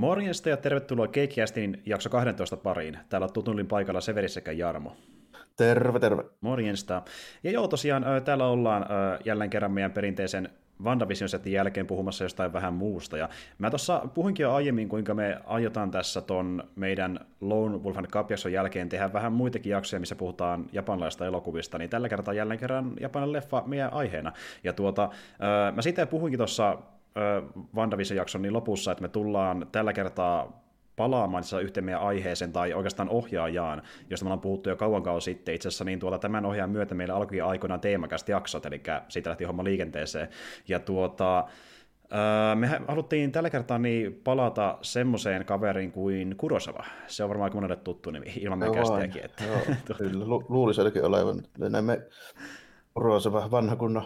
Morjesta ja tervetuloa Keikkiästin jakso 12 pariin. Täällä on tutullin paikalla Severi sekä Jarmo. Terve, terve. Morjesta. Ja joo, tosiaan täällä ollaan jälleen kerran meidän perinteisen WandaVision setin jälkeen puhumassa jostain vähän muusta. Ja mä tuossa puhuinkin jo aiemmin, kuinka me aiotaan tässä ton meidän Lone Wolf and Cup jälkeen tehdä vähän muitakin jaksoja, missä puhutaan japanlaista elokuvista, niin tällä kertaa jälleen kerran Japanin leffa meidän aiheena. Ja tuota, mä siitä puhuinkin tuossa WandaVision-jakson niin lopussa, että me tullaan tällä kertaa palaamaan yhteen meidän aiheeseen tai oikeastaan ohjaajaan, josta me ollaan puhuttu jo kauan kauan sitten. Itse asiassa niin tuota, tämän ohjaajan myötä meillä alkoi aikoinaan teemakästi jaksot, eli siitä lähti homma liikenteeseen. Ja tuota, me haluttiin tällä kertaa niin palata semmoiseen kaveriin kuin Kurosawa. Se on varmaan aika monelle tuttu nimi, ilman meidän kästiäkin. Että... Joo, kyllä, lu- luulisi olevan. Näemme Kurosawa vanha kunnon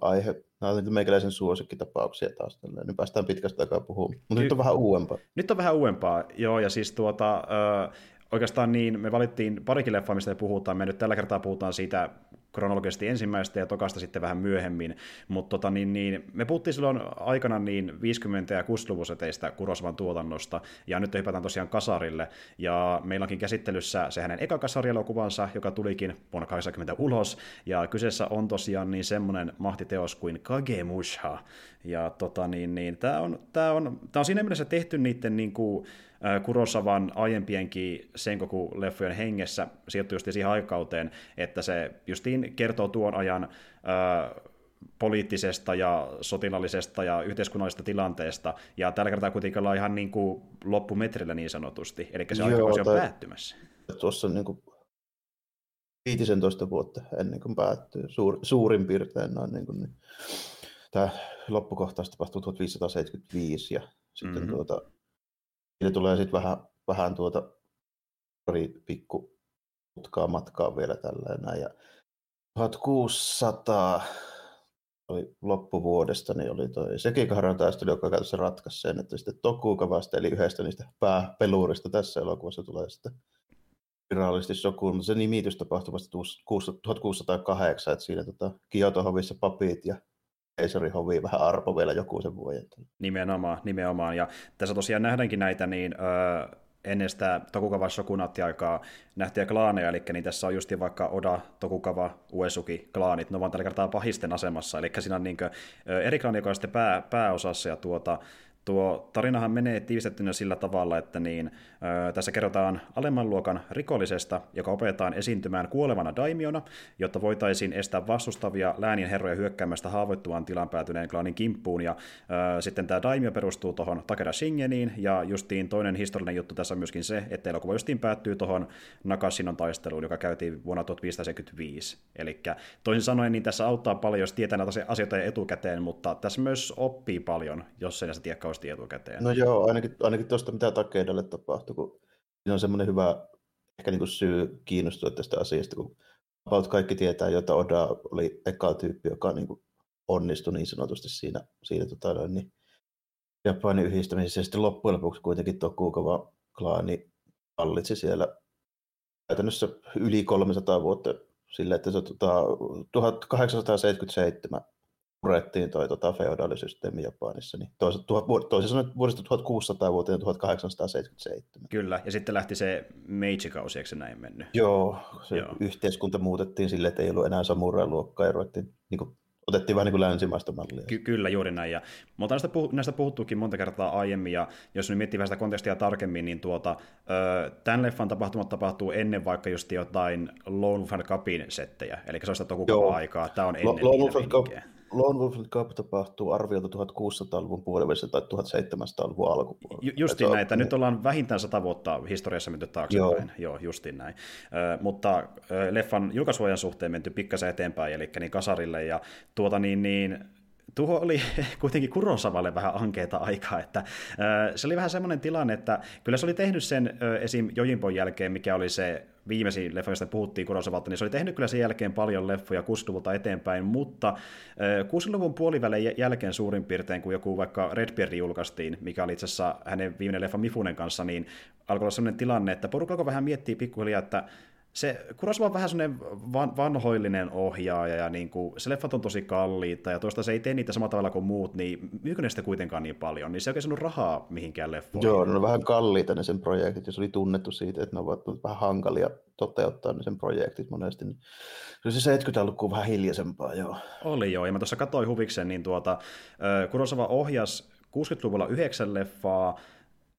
aihe. Nämä on meikäläisen suosikkitapauksia taas. Tällä. Nyt päästään pitkästä aikaa puhumaan. Mutta Ky- nyt on vähän uudempaa. Nyt on vähän uudempaa, joo. Ja siis tuota, ö, oikeastaan niin, me valittiin parikin leffaa, mistä puhutaan. Me nyt tällä kertaa puhutaan siitä kronologisesti ensimmäistä ja tokasta sitten vähän myöhemmin, mutta tota, niin, niin, me puhuttiin silloin aikana niin 50- ja 60-luvun seteistä Kurosavan tuotannosta, ja nyt hypätään tosiaan kasarille, ja meillä onkin käsittelyssä se hänen eka kasarielokuvansa, joka tulikin vuonna 80 ulos, ja kyseessä on tosiaan niin semmoinen mahtiteos kuin Kagemusha, ja tota, niin, niin, tämä on, tää on, tää on siinä mielessä tehty niiden niin kuin, Kurosavan aiempienkin Senkoku-leffojen hengessä sijoittui just siihen aikauteen, että se justiin kertoo tuon ajan ää, poliittisesta ja sotilallisesta ja yhteiskunnallisesta tilanteesta, ja tällä kertaa kuitenkin ollaan ihan niin kuin loppumetrillä niin sanotusti, eli se aikakausi on tai... päättymässä. Tuossa niin kuin 15 vuotta ennen kuin päättyy, Suur, suurin piirtein noin. Niin kuin, niin. Tämä loppukohtaus tapahtui 1575 ja sitten mm-hmm. tuota, Siitä tulee sitten vähän, vähän tuota pari pikku mutkaa matkaa vielä tällainen. Ja 1600 oli loppuvuodesta, niin oli toi Sekikaharan taistelu, joka käytössä ratkaisi sen, että sitten Tokukavasta, eli yhdestä niistä pääpeluurista tässä elokuvassa tulee sitten virallisesti sokuun, mutta se nimitys tapahtui vasta 1608, että siinä tota, Kioto-hovissa papit ja Keisarin hovi vähän arpo vielä joku sen vuoden. Nimenomaan, nimenomaan. Ja tässä tosiaan nähdäänkin näitä niin, öö, ennen sitä Tokugawa Shokunatti-aikaa nähtyjä klaaneja, eli niin tässä on just vaikka Oda, Tokugawa, Uesuki klaanit, ne ovat tällä kertaa pahisten asemassa, eli siinä on niin kuin, eri klaani, joka on sitten pää, pääosassa, ja tuota, Tuo tarinahan menee tiivistettynä sillä tavalla, että niin, ö, tässä kerrotaan alemman luokan rikollisesta, joka opetetaan esiintymään kuolevana daimiona, jotta voitaisiin estää vastustavia läänien herroja hyökkäämästä haavoittuvaan tilan päätyneen klaanin kimppuun. Ja ö, sitten tämä daimio perustuu tuohon Takeda Shingeniin, ja justiin toinen historiallinen juttu tässä on myöskin se, että elokuva justiin päättyy tuohon Nakashinon taisteluun, joka käytiin vuonna 1575. Eli toisin sanoen, niin tässä auttaa paljon, jos tietää näitä asioita etukäteen, mutta tässä myös oppii paljon, jos ei näistä tiedä kauheasti etukäteen. No joo, ainakin, ainakin tuosta mitä Takedalle tapahtui, kun siinä on semmoinen hyvä ehkä niin kuin syy kiinnostua tästä asiasta, kun about kaikki tietää, jota Oda oli eka tyyppi, joka niin kuin onnistui niin sanotusti siinä, siinä tota, niin Japanin yhdistämisessä. Ja sitten loppujen lopuksi kuitenkin Tokukava klaani hallitsi siellä käytännössä yli 300 vuotta sillä, että se tota, 1877 purettiin toi tota, feodaalisysteemi Japanissa, niin toisin, sanoen vuodesta 1600 vuoteen 1877. Kyllä, ja sitten lähti se Meiji-kausi, eikö se näin mennyt? Joo, se Joo. yhteiskunta muutettiin sille, että ei ollut enää samurai-luokkaa, ja ruvettiin niin kuin, otettiin vähän niin kuin länsimaista mallia. Ky- kyllä, juuri näin. Ja, mutta näistä, puh- näistä puhuttuukin monta kertaa aiemmin, ja jos nyt miettii vähän sitä kontekstia tarkemmin, niin tuota, ö, tämän leffan tapahtumat tapahtuu ennen vaikka just jotain Lone Wolf Cupin settejä, eli se on sitä Tokugawa-aikaa. Tämä on ennen Lone Wolf Cup, Lone Wolf Cup tapahtuu arviolta 1600-luvun puolivälissä tai 1700-luvun alkupuolella. Ju- justiin näin, että nyt ollaan vähintään sata vuotta historiassa menty taaksepäin. Joo, Joo justiin näin. Ö, mutta ö, leffan julkaisuajan suhteen menty pikkasen eteenpäin, eli niin kasarille, ja tuota niin, niin tuo oli kuitenkin Kurosavalle vähän ankeita aikaa, että se oli vähän semmoinen tilanne, että kyllä se oli tehnyt sen esim. Jojinpon jälkeen, mikä oli se viimeisin leffa, josta puhuttiin Kurosavalta, niin se oli tehnyt kyllä sen jälkeen paljon leffoja 60-luvulta eteenpäin, mutta 60-luvun puolivälin jälkeen suurin piirtein, kun joku vaikka Redbeard julkaistiin, mikä oli itse asiassa hänen viimeinen leffa Mifunen kanssa, niin alkoi olla sellainen tilanne, että porukka alkoi vähän miettiä pikkuhiljaa, että se Kurosawa on vähän semmoinen van, vanhoillinen ohjaaja, ja niin kuin, se leffat on tosi kalliita, ja toista se ei tee niitä samalla tavalla kuin muut, niin myykö ne sitä kuitenkaan niin paljon, niin se ei oikein saanut rahaa mihinkään leffoihin. Joo, ne on vähän kalliita ne sen projektit, ja se oli tunnettu siitä, että ne ovat vähän hankalia toteuttaa ne sen projektit monesti. Niin se 70-luku vähän hiljaisempaa, joo. Oli joo, ja mä tuossa katsoin huviksen, niin tuota, Kurosawa ohjas 60-luvulla yhdeksän leffaa,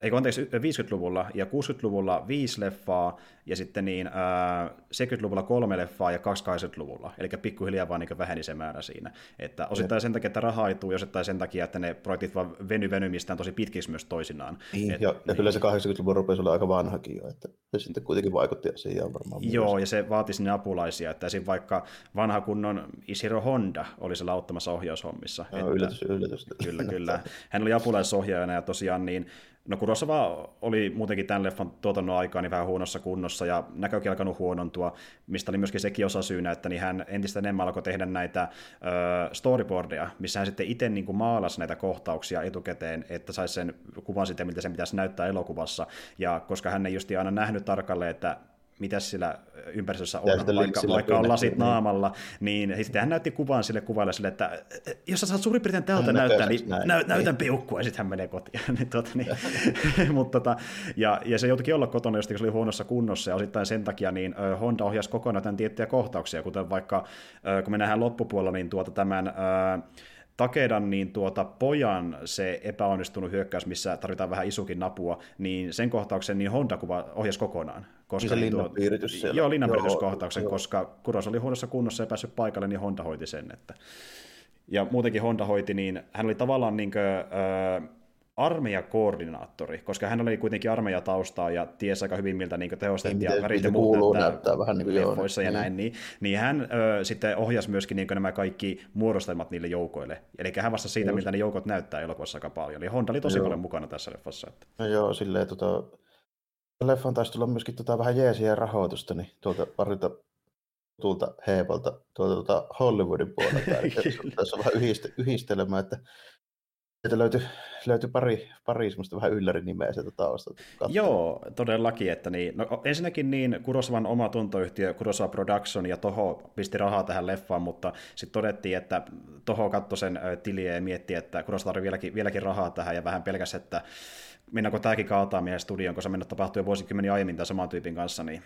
ei anteeksi, 50-luvulla ja 60-luvulla viisi leffaa, ja sitten niin, ää, 70-luvulla kolme leffaa ja 80-luvulla, eli pikkuhiljaa vaan niin väheni se määrä siinä. Että osittain sen takia, että raha ei tule, osittain sen takia, että ne projektit vaan veny venymistään tosi pitkiksi myös toisinaan. Niin, Et, ja, ja kyllä se 80-luvun rupesi olla aika vanhakin jo, että se sitten kuitenkin vaikutti asiaan varmaan. Joo, myös. ja se vaati sinne apulaisia, että esim. vaikka vanha kunnon Ishiro Honda oli siellä auttamassa ohjaushommissa. Joo, että, yllätys, yllätys. Kyllä, kyllä. Hän oli apulaisohjaajana ja tosiaan niin No Kurosawa oli muutenkin tämän leffan tuotannon aikaa niin vähän huonossa kunnossa ja näkökin alkanut huonontua, mistä oli myöskin sekin osa syynä, että niin hän entistä enemmän alkoi tehdä näitä ö, storyboardeja, missä hän sitten itse niin maalasi näitä kohtauksia etukäteen, että saisi sen kuvan sitten, miltä sen pitäisi näyttää elokuvassa. Ja koska hän ei just aina nähnyt tarkalleen, että mitä sillä ympäristössä on, vaikka, vaikka on lasit niin. naamalla, niin sitten hän näytti kuvan sille kuvalle sille, että jos sä saat suurin piirtein tältä näyttää, niin näin. Nä, näytän niin. peukkua, ja sitten hän menee kotiin. niin, tuota, niin. Mutta, tota, ja, ja se joutui olla kotona, jos se oli huonossa kunnossa, ja osittain sen takia niin Honda ohjasi kokonaan tämän tiettyjä kohtauksia, kuten vaikka kun me nähdään loppupuolella, niin tuota tämän Takedan niin tuota, pojan se epäonnistunut hyökkäys, missä tarvitaan vähän isukin napua, niin sen kohtauksen niin Honda-kuva ohjasi kokonaan. Koska niin se niin linnanpiiritys siellä. Joo, linnanpiirityskohtauksen, koska Kuros oli huonossa kunnossa ja päässyt paikalle, niin Honda hoiti sen. Että. Ja muutenkin Honda hoiti, niin hän oli tavallaan niin kuin, armeijakoordinaattori, koska hän oli kuitenkin armeijataustaa ja tiesi aika hyvin, miltä niin tehostet niin, ja värit ja muut näyttää, näyttää vähän niin kuin joo, ja niin. näin, niin, niin hän ö, sitten ohjasi myöskin niin nämä kaikki muodostelmat niille joukoille. Eli hän vastasi siitä, Just. miltä ne joukot näyttää elokuvassa aika paljon. Eli Honda oli tosi joo. paljon mukana tässä leffassa. Että. No joo, silleen tota, leffan taisi tulla myöskin tota, vähän jeesiä rahoitusta, niin tuolta parilta tulta heepalta tuolta tuota Hollywoodin puolelta. Tässä on vähän yhdiste, yhdistelemään, että Sieltä löytyi, löytyi pari, pari semmoista vähän yllärin nimeä sieltä taustalta. Joo, todellakin. Että niin, no, ensinnäkin niin Kurosavan oma tuntoyhtiö Kurosawa Production ja Toho pisti rahaa tähän leffaan, mutta sitten todettiin, että Toho katsoi sen tiliä ja mietti, että Kurosawa vieläkin, vieläkin rahaa tähän ja vähän pelkäs, että mennäänkö tämäkin kaataa meidän studioon, koska mennä tapahtuu jo vuosikymmeniä aiemmin tämän saman tyypin kanssa, niin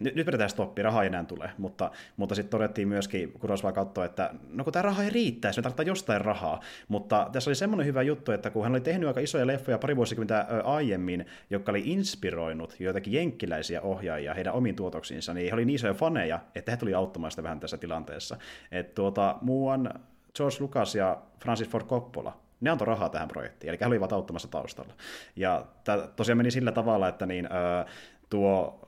nyt, nyt vedetään stoppi, raha ei enää tule, mutta, mutta sitten todettiin myöskin, kun Rosva katsoi, että no kun tämä raha ei riittäisi, me tarvitaan jostain rahaa, mutta tässä oli semmoinen hyvä juttu, että kun hän oli tehnyt aika isoja leffoja pari vuosikymmentä aiemmin, joka oli inspiroinut joitakin jenkkiläisiä ohjaajia heidän omiin tuotoksiinsa, niin he oli niin isoja faneja, että he tuli auttamaan sitä vähän tässä tilanteessa. Että tuota, muuan George Lucas ja Francis Ford Coppola ne antoi rahaa tähän projektiin, eli he olivat auttamassa taustalla. Ja tämä tosiaan meni sillä tavalla, että niin, tuo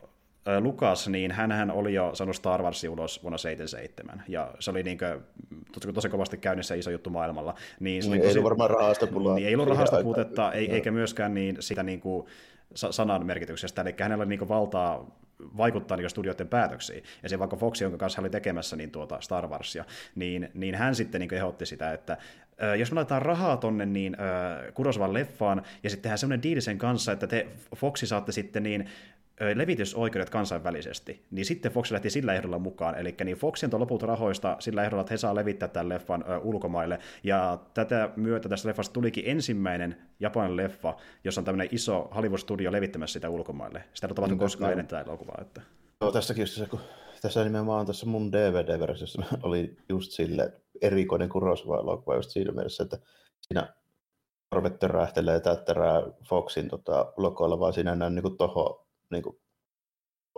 Lukas, niin hän oli jo saanut Star Warsin ulos vuonna 77, ja se oli niin kuin, tosi kovasti käynnissä iso juttu maailmalla. Niin, se niin, tosi, ei ollut varmaan rahasta pulaa. Niin, ei ollut rahasta puutetta, ei, eikä myöskään niin sitä niin kuin, sanan merkityksestä, eli hänellä oli niin valtaa vaikuttaa niin studioiden päätöksiin. Ja se vaikka Fox, jonka kanssa hän oli tekemässä niin tuota Star Warsia, niin, niin hän sitten niin ehdotti sitä, että jos me laitetaan rahaa tonne niin Kurosavan leffaan, ja sitten tehdään semmoinen diili sen kanssa, että te Foxi saatte sitten niin levitysoikeudet kansainvälisesti, niin sitten Fox lähti sillä ehdolla mukaan. Eli niin Fox antoi lopulta rahoista sillä ehdolla, että he saa levittää tämän leffan ö, ulkomaille. Ja tätä myötä tästä leffasta tulikin ensimmäinen Japanin leffa, jossa on tämmöinen iso Hollywood-studio levittämässä sitä ulkomaille. Sitä ei ole tapahtunut koskaan ennen tätä elokuvaa. Että... Joo, tästäkin just se, kun tässä nimenomaan tässä mun DVD-versiossa oli just sille erikoinen Kurosawa-elokuva just siinä mielessä, että siinä korvet törähtelee täyttärää Foxin tota, logoilla, vaan siinä näin niin toho niin kuin,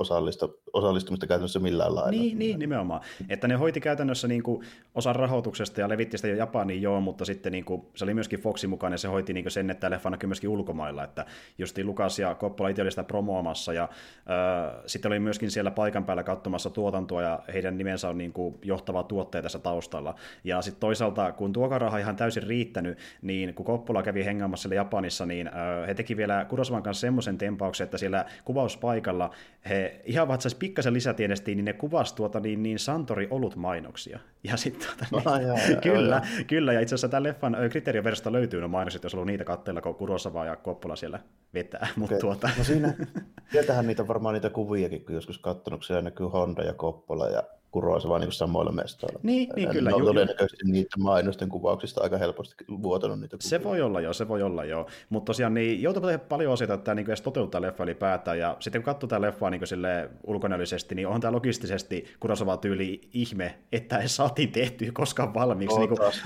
osallistu, osallistumista käytännössä millään lailla. Niin, niin nimenomaan. Että ne hoiti käytännössä niin kuin osan rahoituksesta ja levitti sitä jo Japaniin, joo, mutta sitten niin kuin, se oli myöskin Foxin mukaan ja se hoiti niin kuin sen, että leffa näkyy myöskin ulkomailla. Että justiin Lukas ja Coppola itse oli sitä promoomassa ja äh, sitten oli myöskin siellä paikan päällä katsomassa tuotantoa ja heidän nimensä on niin kuin johtava tuottaja tässä taustalla. Ja sitten toisaalta, kun tuo raha ihan täysin riittänyt, niin kun Coppola kävi hengaamassa siellä Japanissa, niin äh, he teki vielä Kurosavan kanssa semmoisen tempauksen, että siellä kuvauspaikalla he ihan vaan saisi pikkasen lisätiedestiin, niin ne kuvasi tuota niin, niin Santori olut mainoksia. Ja sitten, tuota, niin, jaa, kyllä, jaa. kyllä, ja itse asiassa tämän leffan kriteerioversiosta löytyy no mainokset, jos on niitä katteilla, kun Kurosava ja Koppola siellä vetää. Mutta Okei. tuota, No siinä, sieltähän niitä varmaan niitä kuviakin, kun joskus katsonut, siellä näkyy Honda ja Koppola ja Kurosa vaan niin samoilla mestoilla. Niin, niin Ja kyllä, Ne on todennäköisesti niiden mainosten kuvauksista aika helposti vuotanut niitä kuvia. Se voi olla joo, se voi olla joo. Mutta tosiaan niin joutuu tehdä paljon asioita, että tämä niin edes toteuttaa leffa ylipäätään. Ja sitten kun katsoo tätä leffaa niin sille ulkonäöllisesti, niin onhan tämä logistisesti Kurosava tyyli ihme, että ei saatiin tehtyä koskaan valmiiksi. Joo, niin kuin, taas,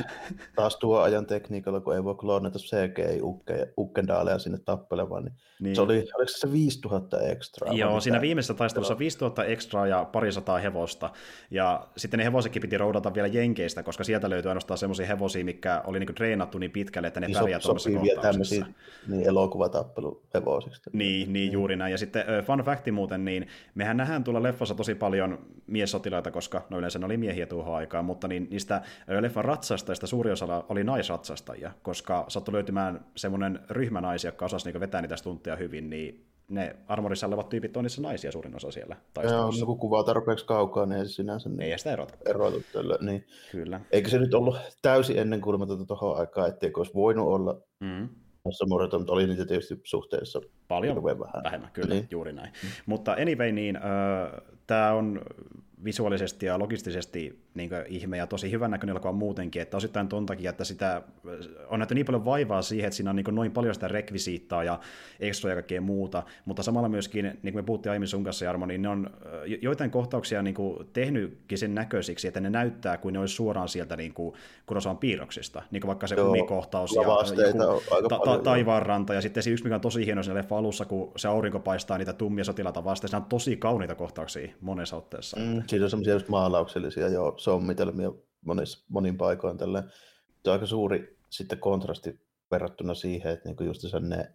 taas tuo ajan tekniikalla, kun ei voi kloonata CGI-ukkendaaleja sinne tappelemaan, niin, niin, niin. se oli, oliko se 5000 ekstraa? Joo, siinä viimeisessä taistelussa 5000 ekstraa ja parisataa hevosta. Ja sitten ne hevosetkin piti roudata vielä Jenkeistä, koska sieltä löytyi ainoastaan semmoisia hevosia, mikä oli niinku treenattu niin pitkälle, että ne Niin pärjää tuollaisessa sopii vielä kohtauksessa. tämmöisiä niin. Niin, niin juuri näin. Ja sitten fun facti muuten, niin mehän nähdään tuolla leffassa tosi paljon miessotilaita, koska no yleensä ne oli miehiä tuohon aikaan, mutta niin, niistä leffan ratsastajista suuri osa oli naisratsastajia, koska sattui löytymään semmoinen ryhmä naisia, jotka osasi niin vetää niitä tuntia hyvin, niin ne armorissa olevat tyypit on niissä naisia suurin osa siellä taistelussa. no kun kuvaa tarpeeksi kaukaa, niin ei sinänsä niin ei sitä erota. erotu tällä. Niin. Kyllä. Eikä se nyt ollut täysin ennenkuulumatonta tuohon aikaan, etteikö olisi voinut olla Mm. noissa murreton, mutta oli niitä tietysti suhteessa Paljon vähän. vähemmän, kyllä, niin. juuri näin. Mm. Mutta anyway, niin, äh, tämä on visuaalisesti ja logistisesti niin ihme ja tosi hyvän näköinen elokuva muutenkin, että osittain ton takia, että sitä on nähty niin paljon vaivaa siihen, että siinä on niin noin paljon sitä rekvisiittaa ja ekstra ja kaikkea muuta, mutta samalla myöskin, niin kuin me puhuttiin aiemmin sun kanssa, Jarmo, niin ne on jo- joitain kohtauksia niin kuin tehnytkin sen näköisiksi, että ne näyttää kuin ne olisi suoraan sieltä niin kuin Kurosavan piirroksista, niin kuin vaikka se Joo, umikohtaus ja joku ta- ta- joo. taivaanranta, ja sitten se yksi, mikä on tosi hieno siinä leffa alussa, kun se aurinko paistaa niitä tummia sotilaita vastaan, siinä on tosi kauniita kohtauksia monessa otteessa. Mm, siinä on semmoisia just maalauksellisia jo sommitelmia monissa, monin paikoin. Tällä. Se on aika suuri sitten kontrasti verrattuna siihen, että niinku just ne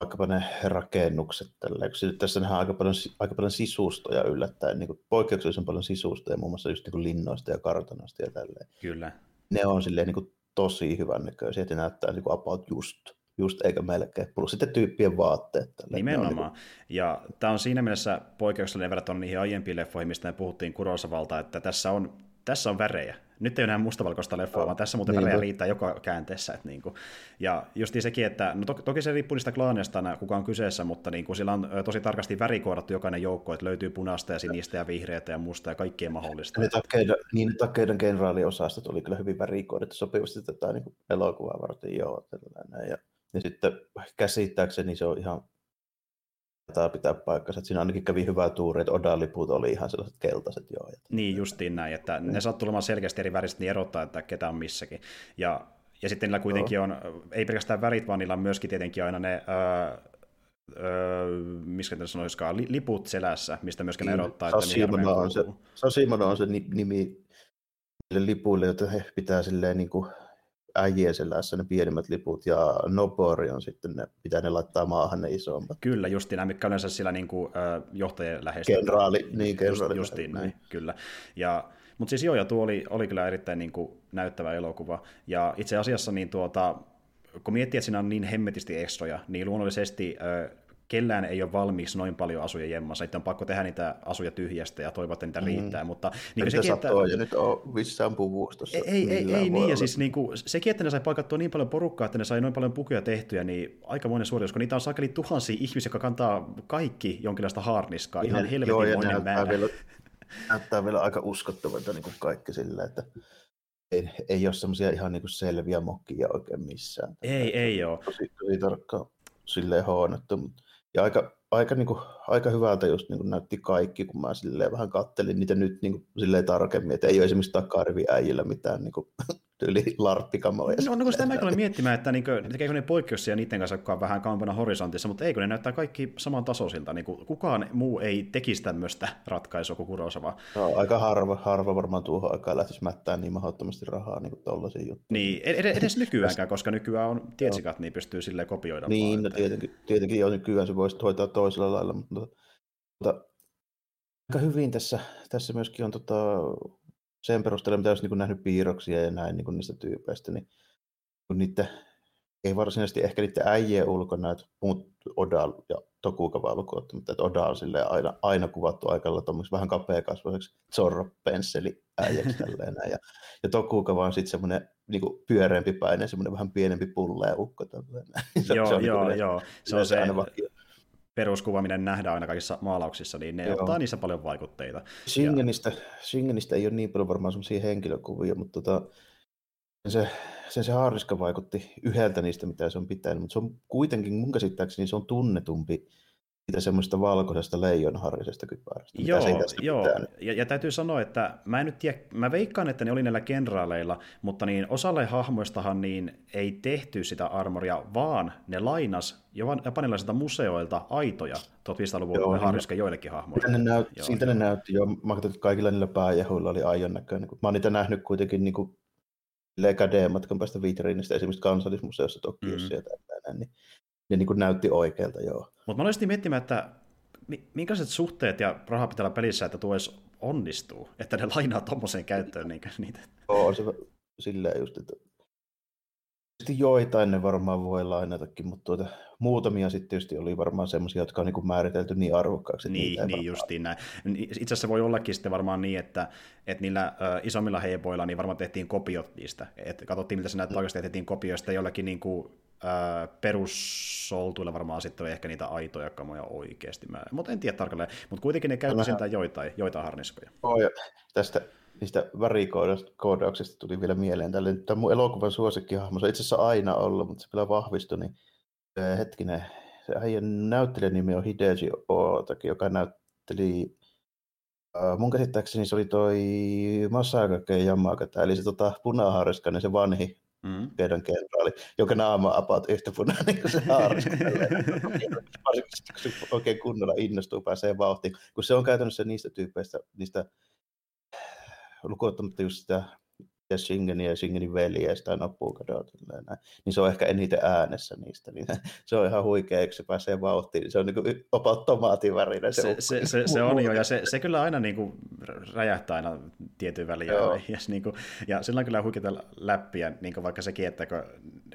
vaikkapa ne rakennukset tällä. Siinä- tässä nähdään aika paljon, aika paljon sisustoja yllättäen, niin kuin poikkeuksellisen paljon sisustoja, muun muassa just niin kuin linnoista ja kartanoista ja tälleen. Kyllä. Ne on silleen niin kuin tosi hyvän näköisiä, että ne näyttää niin kuin about just, just eikä melkein. Plus sitten tyyppien vaatteet. On Nimenomaan. Ja tämä on siinä mielessä poikkeuksellinen verrattuna niihin aiempiin leffoihin, mistä me puhuttiin Kurosavalta, että tässä on, tässä on värejä. Nyt ei ole enää mustavalkoista leffoa, vaan tässä muuten Niinpä. värejä riittää joka käänteessä. Että niin kuin. Ja just sekin, että no to, toki se riippuu niistä klaaneista, kuka on kyseessä, mutta niin kuin sillä on tosi tarkasti värikoodattu jokainen joukko, että löytyy punaista ja sinistä ja vihreätä ja musta ja kaikkea mahdollista. Ne takeiden, niin ne takeiden kenraaliosastot oli kyllä hyvin värikoodittu sopivasti tätä niin elokuvaa varten. Joo, tällainen. Ja, ja sitten käsittääkseni se on ihan tämä pitää paikkansa. Että siinä ainakin kävi hyvää tuuri, että Odan liput oli ihan sellaiset keltaiset joo. Niin justiin näin, että ne sattuu olemaan selkeästi eri väriset, niin erottaa, että ketä on missäkin. Ja, ja sitten niillä kuitenkin on, ei pelkästään värit, vaan niillä on myöskin tietenkin aina ne, öö, öö, miskä ne sanoisikaan, li, liput selässä, mistä myöskin ne Niin, erottaa, armeija on se-. Sashimono on se ni- nimi niille lipuille, joita he pitää silleen niin kuin äijien selässä, ne pienimmät liput, ja Nobori on sitten ne, pitää ne laittaa maahan ne isommat. Kyllä, justiin näin, mitkä yleensä sillä niin kuin, johtajien läheistä. Kenraali, niin Just, kenraali. justiin näin, niin. kyllä. Ja, mutta siis joo, ja tuo oli, oli kyllä erittäin niin kuin, näyttävä elokuva. Ja itse asiassa niin tuota, kun miettii, että siinä on niin hemmetisti ekstroja, niin luonnollisesti ö, kellään ei ole valmiiksi noin paljon asuja jemmassa. Sitten on pakko tehdä niitä asuja tyhjästä ja toivoa, että niitä Mm. riittää. Mutta Niin kuin se sekin, että... ja nyt on vissään puvustossa. Ei, ei, ei, ei niin, ja siis niin kuin, sekin, että ne sai paikattua niin paljon porukkaa, että ne sai noin paljon pukuja tehtyä, niin aikamoinen suoritus, kun niitä on sakeli tuhansia ihmisiä, jotka kantaa kaikki jonkinlaista haarniskaa, ihan helvetin monen näyttää määrä. vielä, näyttää vielä aika uskottavalta niin kuin kaikki sillä, että ei, ei ole semmoisia ihan niin kuin selviä mokkia oikein missään. Ei, ei ole. Tosi, tosi tarkkaan silleen hoonettu. mut- Ja aika, aika, niin kuin, aika hyvältä just niin kuin näytti kaikki, kun mä silleen vähän kattelin niitä nyt niin kuin, silleen tarkemmin, että ei ole esimerkiksi takarivi äijillä mitään niin kuin, tyyli larppikamoja. No, no kun sitä mäkin olen miettimään, että niin kuin, tekeekö ne poikkeuksia niiden kanssa, jotka on vähän kauempana horisontissa, mutta eikö ne näyttää kaikki saman tasoisilta. Niin kuin, kukaan muu ei tekisi tämmöistä ratkaisua kuin Kurosava. No, aika harva, harva varmaan tuohon aikaan lähtisi mättää niin mahdottomasti rahaa niin kuin tollaisiin juttuihin. Niin, ed- edes nykyäänkään, koska nykyään on tietsikat, niin pystyy silleen kopioida. Niin, vaan, no että- tietenkin, tietenkin jo nykyään se voisi hoitaa toisella lailla, mutta, mutta aika hyvin tässä, tässä myöskin on tota, sen perusteella, mitä olisi niin nähnyt piirroksia ja näin niin niistä tyypeistä, niin kun niiden ei varsinaisesti ehkä niiden äijien ulkona, että muut Oda ja Tokugawa lukuun mutta että Oda on aina, aina kuvattu aikalla tuommoiksi vähän kapeakasvaiseksi Zorro-pensseli äijäksi tälleen Ja, ja Tokugawa on sitten semmoinen niin pyöreämpi päinen, semmoinen vähän pienempi pulleen ukko. Tälleen. Se, joo, se on joo, niin joo. Se on se, aina vakio peruskuva, miten nähdään aina kaikissa maalauksissa, niin ne Joo. ottaa niissä paljon vaikutteita. Schengenistä, ja... Schengenistä ei ole niin paljon varmaan sellaisia henkilökuvia, mutta tota, se, se, se haariska vaikutti yhdeltä niistä, mitä se on pitänyt, mutta se on kuitenkin, mun käsittääkseni se on tunnetumpi siitä semmoista valkoisesta leijonharrisesta kypärästä. Joo, joo. Ja, ja, täytyy sanoa, että mä en nyt tiedä, mä veikkaan, että ne oli näillä kenraaleilla, mutta niin osalle hahmoistahan niin ei tehty sitä armoria, vaan ne lainas japanilaisilta museoilta aitoja 1500-luvun harriska joillekin hahmoille. Ne näyt, siltä ne näytti jo, mä katsoin, että kaikilla niillä pääjahuilla oli aion näköinen. Mä oon niitä nähnyt kuitenkin niin kuin matkan päästä vitriinistä, esimerkiksi kansallismuseossa Tokiossa mm. ja tällainen, niin ne niin kuin näytti oikealta, joo. Mutta mä olisin miettimään, että minkälaiset suhteet ja raha pitää olla pelissä, että tuo edes onnistuu, että ne lainaa tuommoiseen käyttöön niin niitä. Joo, on se silleen just, että joitain ne varmaan voi lainatakin, mutta tuota, muutamia sitten tietysti oli varmaan semmoisia, jotka on niin määritelty niin arvokkaaksi. Niin, niin justiin näin. Itse asiassa voi ollakin sitten varmaan niin, että, että niillä ö, isommilla heipoilla niin varmaan tehtiin kopiot niistä. Että katsottiin, miltä se näyttää mm. oikeasti, tehtiin kopioista jollekin niin kuin, ö, perussoltuilla varmaan sitten ehkä niitä aitoja kamoja oikeasti. Mä, mutta en tiedä tarkalleen. Mutta kuitenkin ne käytti sentään joitain, joitain harniskoja. Oh, ja tästä niistä värikoodauksista tuli vielä mieleen. Tällainen, tämä mun elokuvan suosikkihahmo, se itse asiassa aina ollut, mutta se kyllä vahvistui, niin hetkinen, se äijän näyttelijän nimi on Hideji Ootaki, joka näytteli mun käsittääkseni se oli toi Masakake Yamakata, eli se tota, punahaariskainen, se vanhi mm. teidän kenraali, joka naama apaut yhtä punainen kuin se haariska. Varsinkin kun se oikein kunnolla innostuu, pääsee vauhtiin, kun se on käytännössä niistä tyypeistä, niistä lukuottamatta just sitä ja Shingeni ja Shingenin veljeistä Napukadoa, niin se on ehkä eniten äänessä niistä. Niin se on ihan huikea, kun se pääsee vauhtiin. Se on niin kuin about tomaatin värinen. Se, se, se, se, se on jo, ja se, se kyllä aina niin kuin räjähtää aina tietyn väliin. Ja, niin kuin, ja sillä on kyllä huikeita läppiä, niin kuin vaikka sekin, että kun,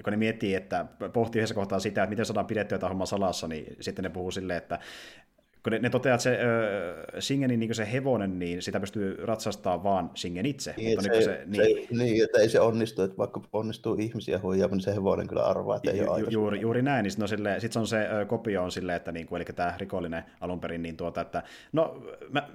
kun ne miettii, että pohtii yhdessä kohtaa sitä, että miten saadaan pidettyä tämä homma salassa, niin sitten ne puhuu silleen, että kun ne, ne toteaa, että se äh, Singenin niin se hevonen, niin sitä pystyy ratsastamaan vaan Singen itse. Niin, mutta se, niin, se, niin, se, niin, että ei se onnistu, että vaikka onnistuu ihmisiä huijaamaan, niin se hevonen kyllä arvaa, että ei ju, ole juuri, juuri näin, niin sitten on, sit on se äh, kopio on silleen, että niin kuin, eli tämä rikollinen alun perin, niin tuota, että no, mä,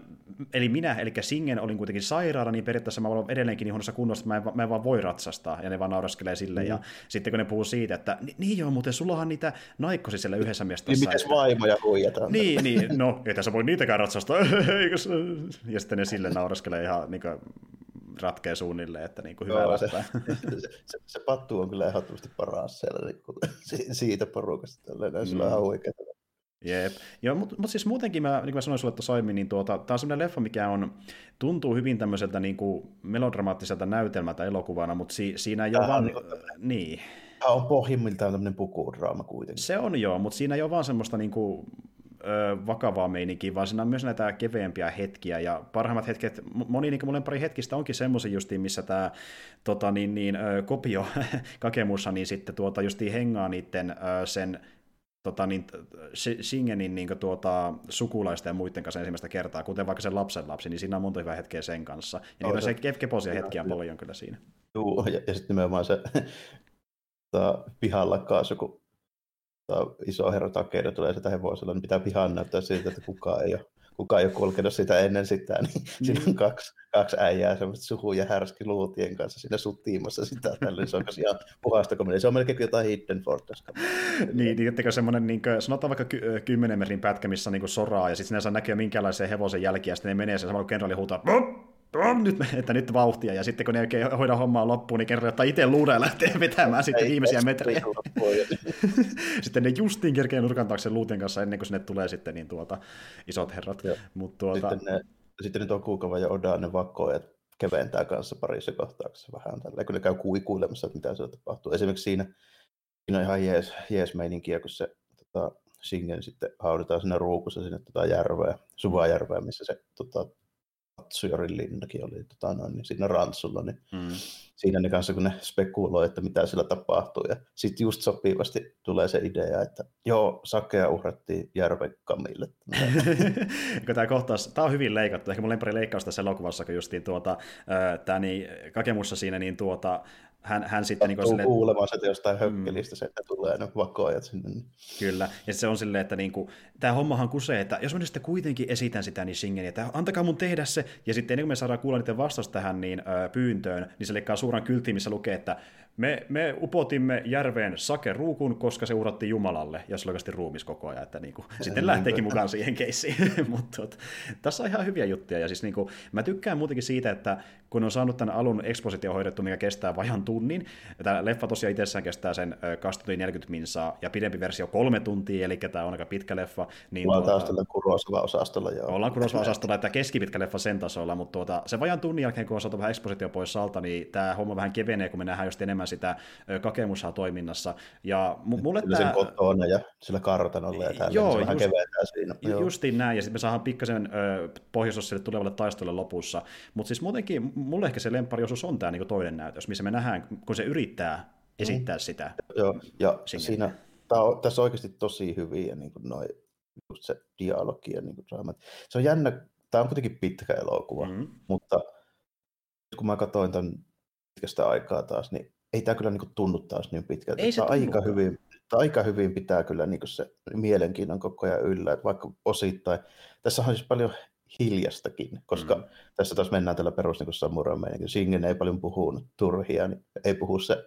eli minä, eli Singen olin kuitenkin sairaana, niin periaatteessa mä olen edelleenkin niin huonossa kunnossa, että mä en, mä en vaan voi ratsastaa, ja ne vaan nauraskelee sille, mm. ja sitten kun ne puhuu siitä, että niin joo, muuten sullahan niitä naikkosi siellä yhdessä miestä. Niin mites vaimoja huijataan? Niin, niin, no, ei tässä voi niitäkään ratsastaa, ja sitten ne sille nauraskelee ihan niin kuin, ratkee suunnilleen, että niin kuin hyvä Joo, se, se, se, se, pattu on kyllä ehdottomasti paras siellä niin kuin, siitä porukasta, tällainen, mm. on ihan oikein. Jep. Joo, mutta mut siis muutenkin, mä, niin kuin mä sanoin sulle tuossa aiemmin, niin tuota, tämä on sellainen leffa, mikä on, tuntuu hyvin tämmöiseltä niin kuin melodramaattiselta näytelmältä elokuvana, mutta si, siinä ei ole vaan... Niin, niin. Tämä on pohjimmiltaan tämmöinen pukudraama kuitenkin. Se on joo, mutta siinä ei ole vaan semmoista niin kuin, ö, vakavaa meininkiä, vaan siinä on myös näitä keveämpiä hetkiä, ja parhaimmat hetket, moni niin molen pari hetkistä onkin semmoisia justiin, missä tämä tota, niin, niin, kopio Kakemussa, niin sitten tuota, justiin hengaa niiden sen tota, niin, Singenin niin tuota, sukulaisten ja muiden kanssa ensimmäistä kertaa, kuten vaikka sen lapsen lapsi, niin siinä on monta hyvää hetkeä sen kanssa. Ja niitä on se keposia hetkiä paljon kyllä siinä. Joo, ja, ja sitten nimenomaan se tota, pihalla kaasu, kun iso herra takeida tulee sitä hevosella, niin pitää pihan näyttää siltä, että kukaan ei ole, kukaan ei ole kulkenut sitä ennen sitä, niin mm. siinä on kaksi, kaksi äijää semmoista suhu- ja härski luutien kanssa siinä suttiimassa sitä, tällä se on ihan puhasta komedia. Se on melkein jotain Hidden Fortress. niin, niin semmoinen, niin kuin, sanotaan vaikka ky- kymmenen metrin pätkä, missä niin soraa, ja sitten sinä saa näkyä minkälaisen hevosen jälkiä, ja sitten ne menee sen samalla, kun kenraali huutaa, nyt, että nyt vauhtia, ja sitten kun ne oikein hoida hommaa loppuun, niin kerran ottaa itse luuda ja lähtee vetämään sitten viimeisiä metrejä. sitten ne justiin kerkeen nurkan taakse luutien kanssa ennen kuin sinne tulee sitten niin tuota, isot herrat. Mut tuota... Sitten ne, sitten ne Tokukava ja Oda, ne vakkoja keventää kanssa parissa kohtauksessa vähän tällä, kun ne käy kuikuilemassa, että mitä siellä tapahtuu. Esimerkiksi siinä, siinä on ihan jees, jees meininkiä, kun se tota, Singen sitten haudutaan sinne ruukussa sinne tota järveä, Suvajärveä, missä se tota, Tsujorin linnakin oli tota, noin, niin siinä Rantsulla, niin Mm. siinä ne kanssa, kun ne spekuloi, että mitä sillä tapahtuu. Ja sitten just sopivasti tulee se idea, että joo, sakea uhrattiin järven kamille. kun tämä kohtaus, tämä on hyvin leikattu. Ehkä mun lempari leikkaus tässä elokuvassa, kun justiin tuota, tämä niin, Kakemussa siinä, niin tuota, hän, hän sitten... Niin sille, kuulemaan se jostain hökkelistä, se, että tulee ne vakoajat sinne. niin Kyllä, ja se on silleen, että niin kuin, tämä hommahan kusee, että jos mä nyt sitten kuitenkin esitän sitä niin Shingenia, että antakaa mun tehdä se, ja sitten ennen kuin me saadaan kuulla niiden vastaus tähän niin, ö, pyyntöön, niin se leikkaa suuran kyltiin, missä lukee, että me, me upotimme järveen sake ruukun, koska se uhrattiin Jumalalle, ja se oli oikeasti ruumis koko ajan, että niin kuin, sitten lähteekin mukaan siihen keissiin. Mutta tuota, tässä on ihan hyviä juttuja, ja siis niin kuin, mä tykkään muutenkin siitä, että kun on saanut tämän alun ekspositio hoidettu, mikä kestää vajan tunnin, tämä leffa tosiaan itsessään kestää sen ö, 2 tuntia 40 minsaa, ja pidempi versio kolme tuntia, eli tämä on aika pitkä leffa. Niin Ollaan taas tällä Kurosawa-osastolla. Joo. Ollaan Kurosawa-osastolla, että keskipitkä leffa sen tasolla, mutta tuota, se vajan tunnin jälkeen, kun on saatu vähän ekspositio pois alta, niin tämä homma vähän kevenee, kun me nähdään just enemmän sitä ö, kakemusaa toiminnassa. Ja mu- mulle Kyllä tämä... sen kotona ja sillä kartanolla ja tällä, Joo, niin se vähän just- siinä. Ju- Justiin näin, ja sitten me saadaan pikkasen ö, pohjoisos sille tulevalle taistelulle lopussa. Mutta siis muutenkin, mulle ehkä se lemppariosuus on tämä niinku toinen näytös, missä me nähdään, kun se yrittää esittää sitä. Joo, ja Sinne. siinä, tää on, tässä on oikeasti tosi hyviä niin kuin noi, just se dialogi ja niin kuin draamat. Se on jännä, tämä on kuitenkin pitkä elokuva, Mm. mutta kun mä katsoin tämän pitkästä aikaa taas, niin ei tämä kyllä niin tunnu taas niin pitkältä. Ei se aika hyvin, aika hyvin pitää kyllä niin se mielenkiinnon koko ajan yllä, että vaikka osittain, tässä on siis paljon hiljastakin, koska Mm. mm. tässä taas mennään tällä perus niin samurai Shingen ei paljon puhunut turhia, niin ei puhu se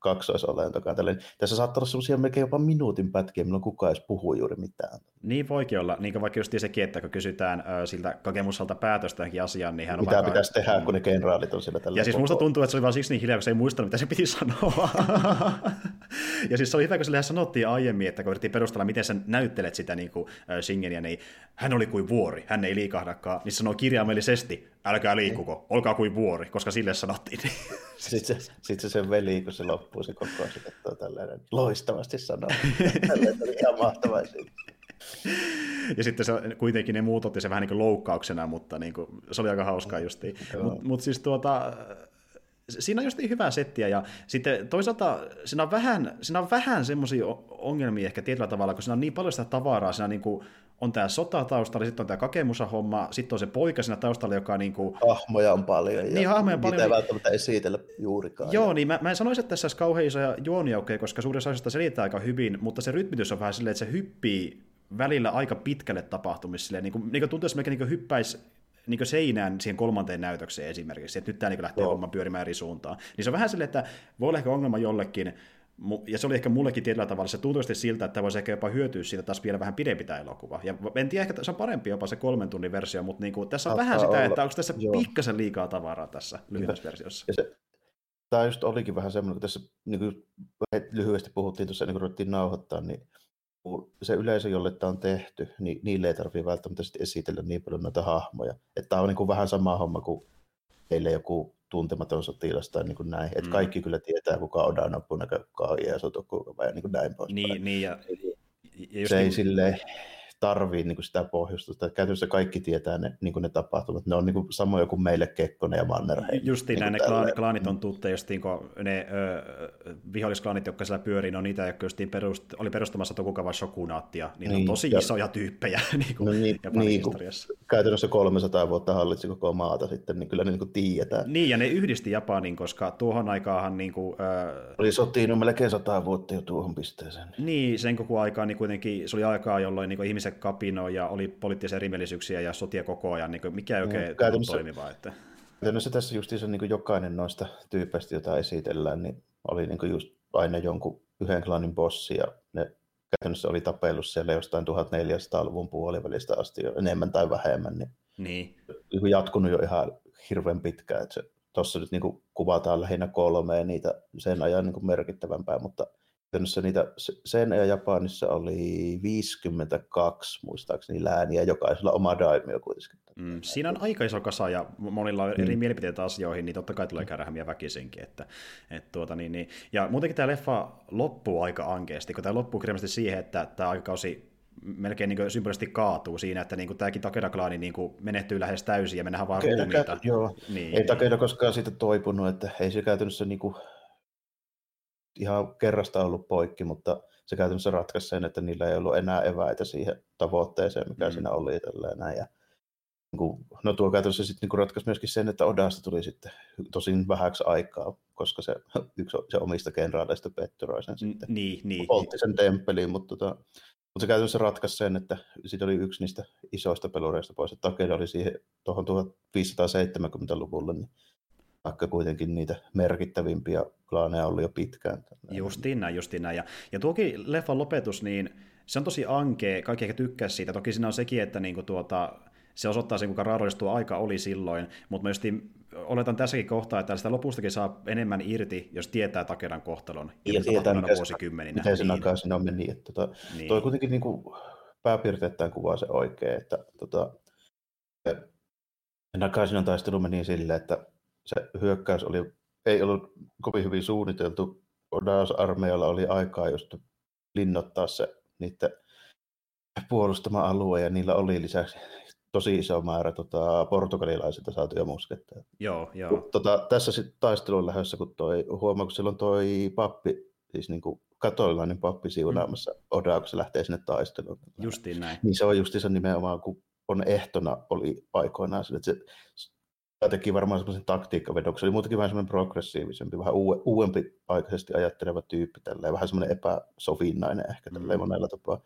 kaksoisolentokaan. Tälleen. Tässä saattaa olla sellaisia melkein jopa minuutin pätkiä, milloin kukaan edes puhuu juuri mitään. Niin voikin olla, niin kuin vaikka just sekin, että kun kysytään ö, siltä Kakemusalta päätöstä johonkin asiaan, niin hän on Mitä vaikka... pitäisi tehdä, kun ne kenraalit on siellä tällä Ja siis musta tuntuu, että se oli vaan siksi niin hiljaa, kun se ei muistanut, mitä se piti sanoa. ja siis se oli hyvä, kun sille sanottiin aiemmin, että kun yritettiin perustella, miten sä näyttelet sitä niin kuin, äh, Shingenia, niin hän oli kuin vuori, hän ei liikahdakaan. Niin sanoo kirjaimellisesti, älkää liikkuko, olkaa kuin vuori, koska sille sanottiin. Sitten se, sit se sen veli, kun se loppuu, se koko ajan katsoo tällainen loistavasti sanoo. Tällainen oli ihan mahtavaa ja sitten se, kuitenkin ne muut otti se vähän niin kuin loukkauksena, mutta niin kuin, se oli aika hauskaa justiin. Joo. Mutta mut siis tuota, siinä on just hyvää settiä, ja sitten toisaalta siinä on vähän, siinä on vähän semmoisia ongelmia ehkä tietyllä tavalla, kun siinä on niin paljon sitä tavaraa, siinä niin kuin, on tämä sota taustalla, sitten on tämä kakemusa-homma, sitten on se poika siinä taustalla, joka niin kuin, Hahmoja on paljon. Ja Niin, hahmoja on paljon, ei niin- välttämättä esitellä juurikaan. Joo, niin mä, mä en sanoisi, että tässä olisi kauhean isoja juoniaukkeja, koska suurin osasta selittää aika hyvin, mutta se rytmitys on vähän silleen, että se hyppii välillä aika pitkälle tapahtumissa. Silleen, niin kuin, niin kuin tuntuu, että melkein niin hyppäisi niin seinään siihen kolmanteen näytökseen esimerkiksi, että nyt tämä niin lähtee Joo. homma pyörimään eri suuntaan. Niin se on vähän silleen, että voi olla ehkä ongelma jollekin, ja se oli ehkä mullekin tietyllä tavalla, se tuntui siltä, että voisi ehkä jopa hyötyä siitä taas vielä vähän pidempi tämä elokuva. Ja en tiedä, ehkä se on parempi jopa se kolmen tunnin versio, mutta niin kuin, tässä on Saattaa vähän sitä, olla. että onko tässä Joo. pikkasen liikaa tavaraa tässä lyhyessä versiossa. Ja se, tämä just olikin vähän semmoinen, kun tässä niin kuin lyhyesti puhuttiin tuossa ennen kuin ruvettiin nauhoittaa, niin kun se yleisö, jolle tämä on tehty, niin niille ei tarvitse välttämättä sit esitellä niin paljon noita hahmoja. Että tämä on niin kuin vähän sama homma kuin teille joku tuntematon sotilas tai niin kuin näin. Että Mm. kaikki kyllä tietää, kuka on Nobunaga, kuka on Tokugawa ja niin kuin näin pois. Niin, niin ja, ja just se ei niin, sille tarvii niin kuin sitä pohjustusta. Että Käytännössä kaikki tietää ne, niin kuin ne tapahtumat. Ne on niin kuin samoja kuin meille Kekkonen ja Mannerheim. Justiin Niin näin, ne klaanit, on tuttuja, justiin kun ne ö, vihollisklaanit, jotka siellä pyörii, on niitä, jotka justiin perust, oli perustamassa Tokugawa shokunaattia, niin, ne on Niin, tosi ja- isoja tyyppejä niin kuin No niin, niin kuin käytännössä 300 vuotta hallitsi koko maata sitten, niin kyllä ne niin kuin tiedetään. Niin, ja ne yhdisti Japanin, koska tuohon aikaahan niin kuin, ö, Oli sotiin melkein 100 vuotta jo tuohon pisteeseen. Niin, sen koko aikaa niin kuitenkin se oli aikaa, jolloin niin ihmiset kapinoi ja oli poliittisia erimielisyyksiä ja sotia koko ajan, niin mikä ei No, oikein no, toimivaa. Että... Käytännössä tässä justiinsa niin jokainen noista tyypeistä, joita esitellään, niin oli niin just aina jonkun yhden klanin bossi ja ne käytännössä oli tapellut siellä jostain 1400-luvun puolivälistä asti jo enemmän tai vähemmän, niin Niin, niin jatkunut jo ihan hirveän pitkään. Että se, tuossa nyt niin kuvataan lähinnä kolmea niitä sen ajan niin merkittävämpää, mutta käytännössä niitä se- sen ajan Japanissa oli 52 muistaakseni lääniä, jokaisella oma daimio kuitenkin. Mm, siinä on aika iso kasa ja monilla on eri Mm. mielipiteitä asioihin, niin totta kai tulee käydä hämiä väkisinkin. Että, et tuota, niin, niin. Ja muutenkin tämä leffa loppuu aika ankeasti, kun tämä loppuu kirjallisesti siihen, että tämä aikakausi melkein niin symbolisesti kaatuu siinä, että niin kuin tämäkin Takeda-klaani niin kuin menehtyy lähes täysin ja me nähdään vaan ruumiita. joo. Niin, Ei Takeda koskaan siitä toipunut, että ei se käytännössä niin kuin ihan kerrasta ollut poikki, mutta se käytännössä ratkaisi sen, että niillä ei ollut enää eväitä siihen tavoitteeseen, mikä mm. siinä oli. Tällainen. Ja, niin kuin, no tuo käytännössä sitten niin ratkaisi myöskin sen, että Odasta tuli sitten tosin vähäksi aikaa, koska se yksi se omista kenraaleista petturoi sen sitten. Niin, niin. Poltti sen temppeliin, mutta, tota, mutta se käytännössä ratkaisi sen, että siitä oli yksi niistä isoista pelureista pois, että Takeda oli siihen tuohon 1570-luvulle, niin vaikka kuitenkin niitä merkittävimpiä klaaneja oli jo pitkään. Justiin näin, justiin näin. Ja, ja tuokin leffan lopetus, niin se on tosi ankea, kaikki ehkä tykkää siitä. Toki siinä on sekin, että niinku tuota, se osoittaa sen, kuinka raadollista tuo aika oli silloin, mutta justiin oletan tässäkin kohtaa, että sitä lopustakin saa enemmän irti, jos tietää Takeran kohtalon. Ja tietää, mikä vuosikymmeninä. miten se niin. siinä on meni. Että, tota, niin. Toi kuitenkin niin kuin, pääpiirteittäin kuvaa se oikein, että tota, Nakasinon taistelu meni silleen, että se hyökkäys oli, ei ollut kovin hyvin suunniteltu. Odas-armeijalla oli aikaa just linnottaa se niiden puolustama alue, ja niillä oli lisäksi tosi iso määrä tota, portugalilaisilta saatuja musketteja. Joo, joo. Tota, tässä sitten taistelun lähdössä, kun toi, huomaa, kun silloin toi pappi, siis niin kuin katolilainen pappi siunaamassa mm. Odaa, kun se lähtee sinne taisteluun. Justiin näin. Niin se on justiinsa nimenomaan, kun on ehtona oli aikoinaan sille, että se teki varmaan semmoisen taktiikkavedoksen. Oli muutenkin vähän semmoinen progressiivisempi, vähän uue, uudempi aikaisesti ajatteleva tyyppi, tälleen, vähän semmoinen epäsovinnainen ehkä tälleen mm. monella tapaa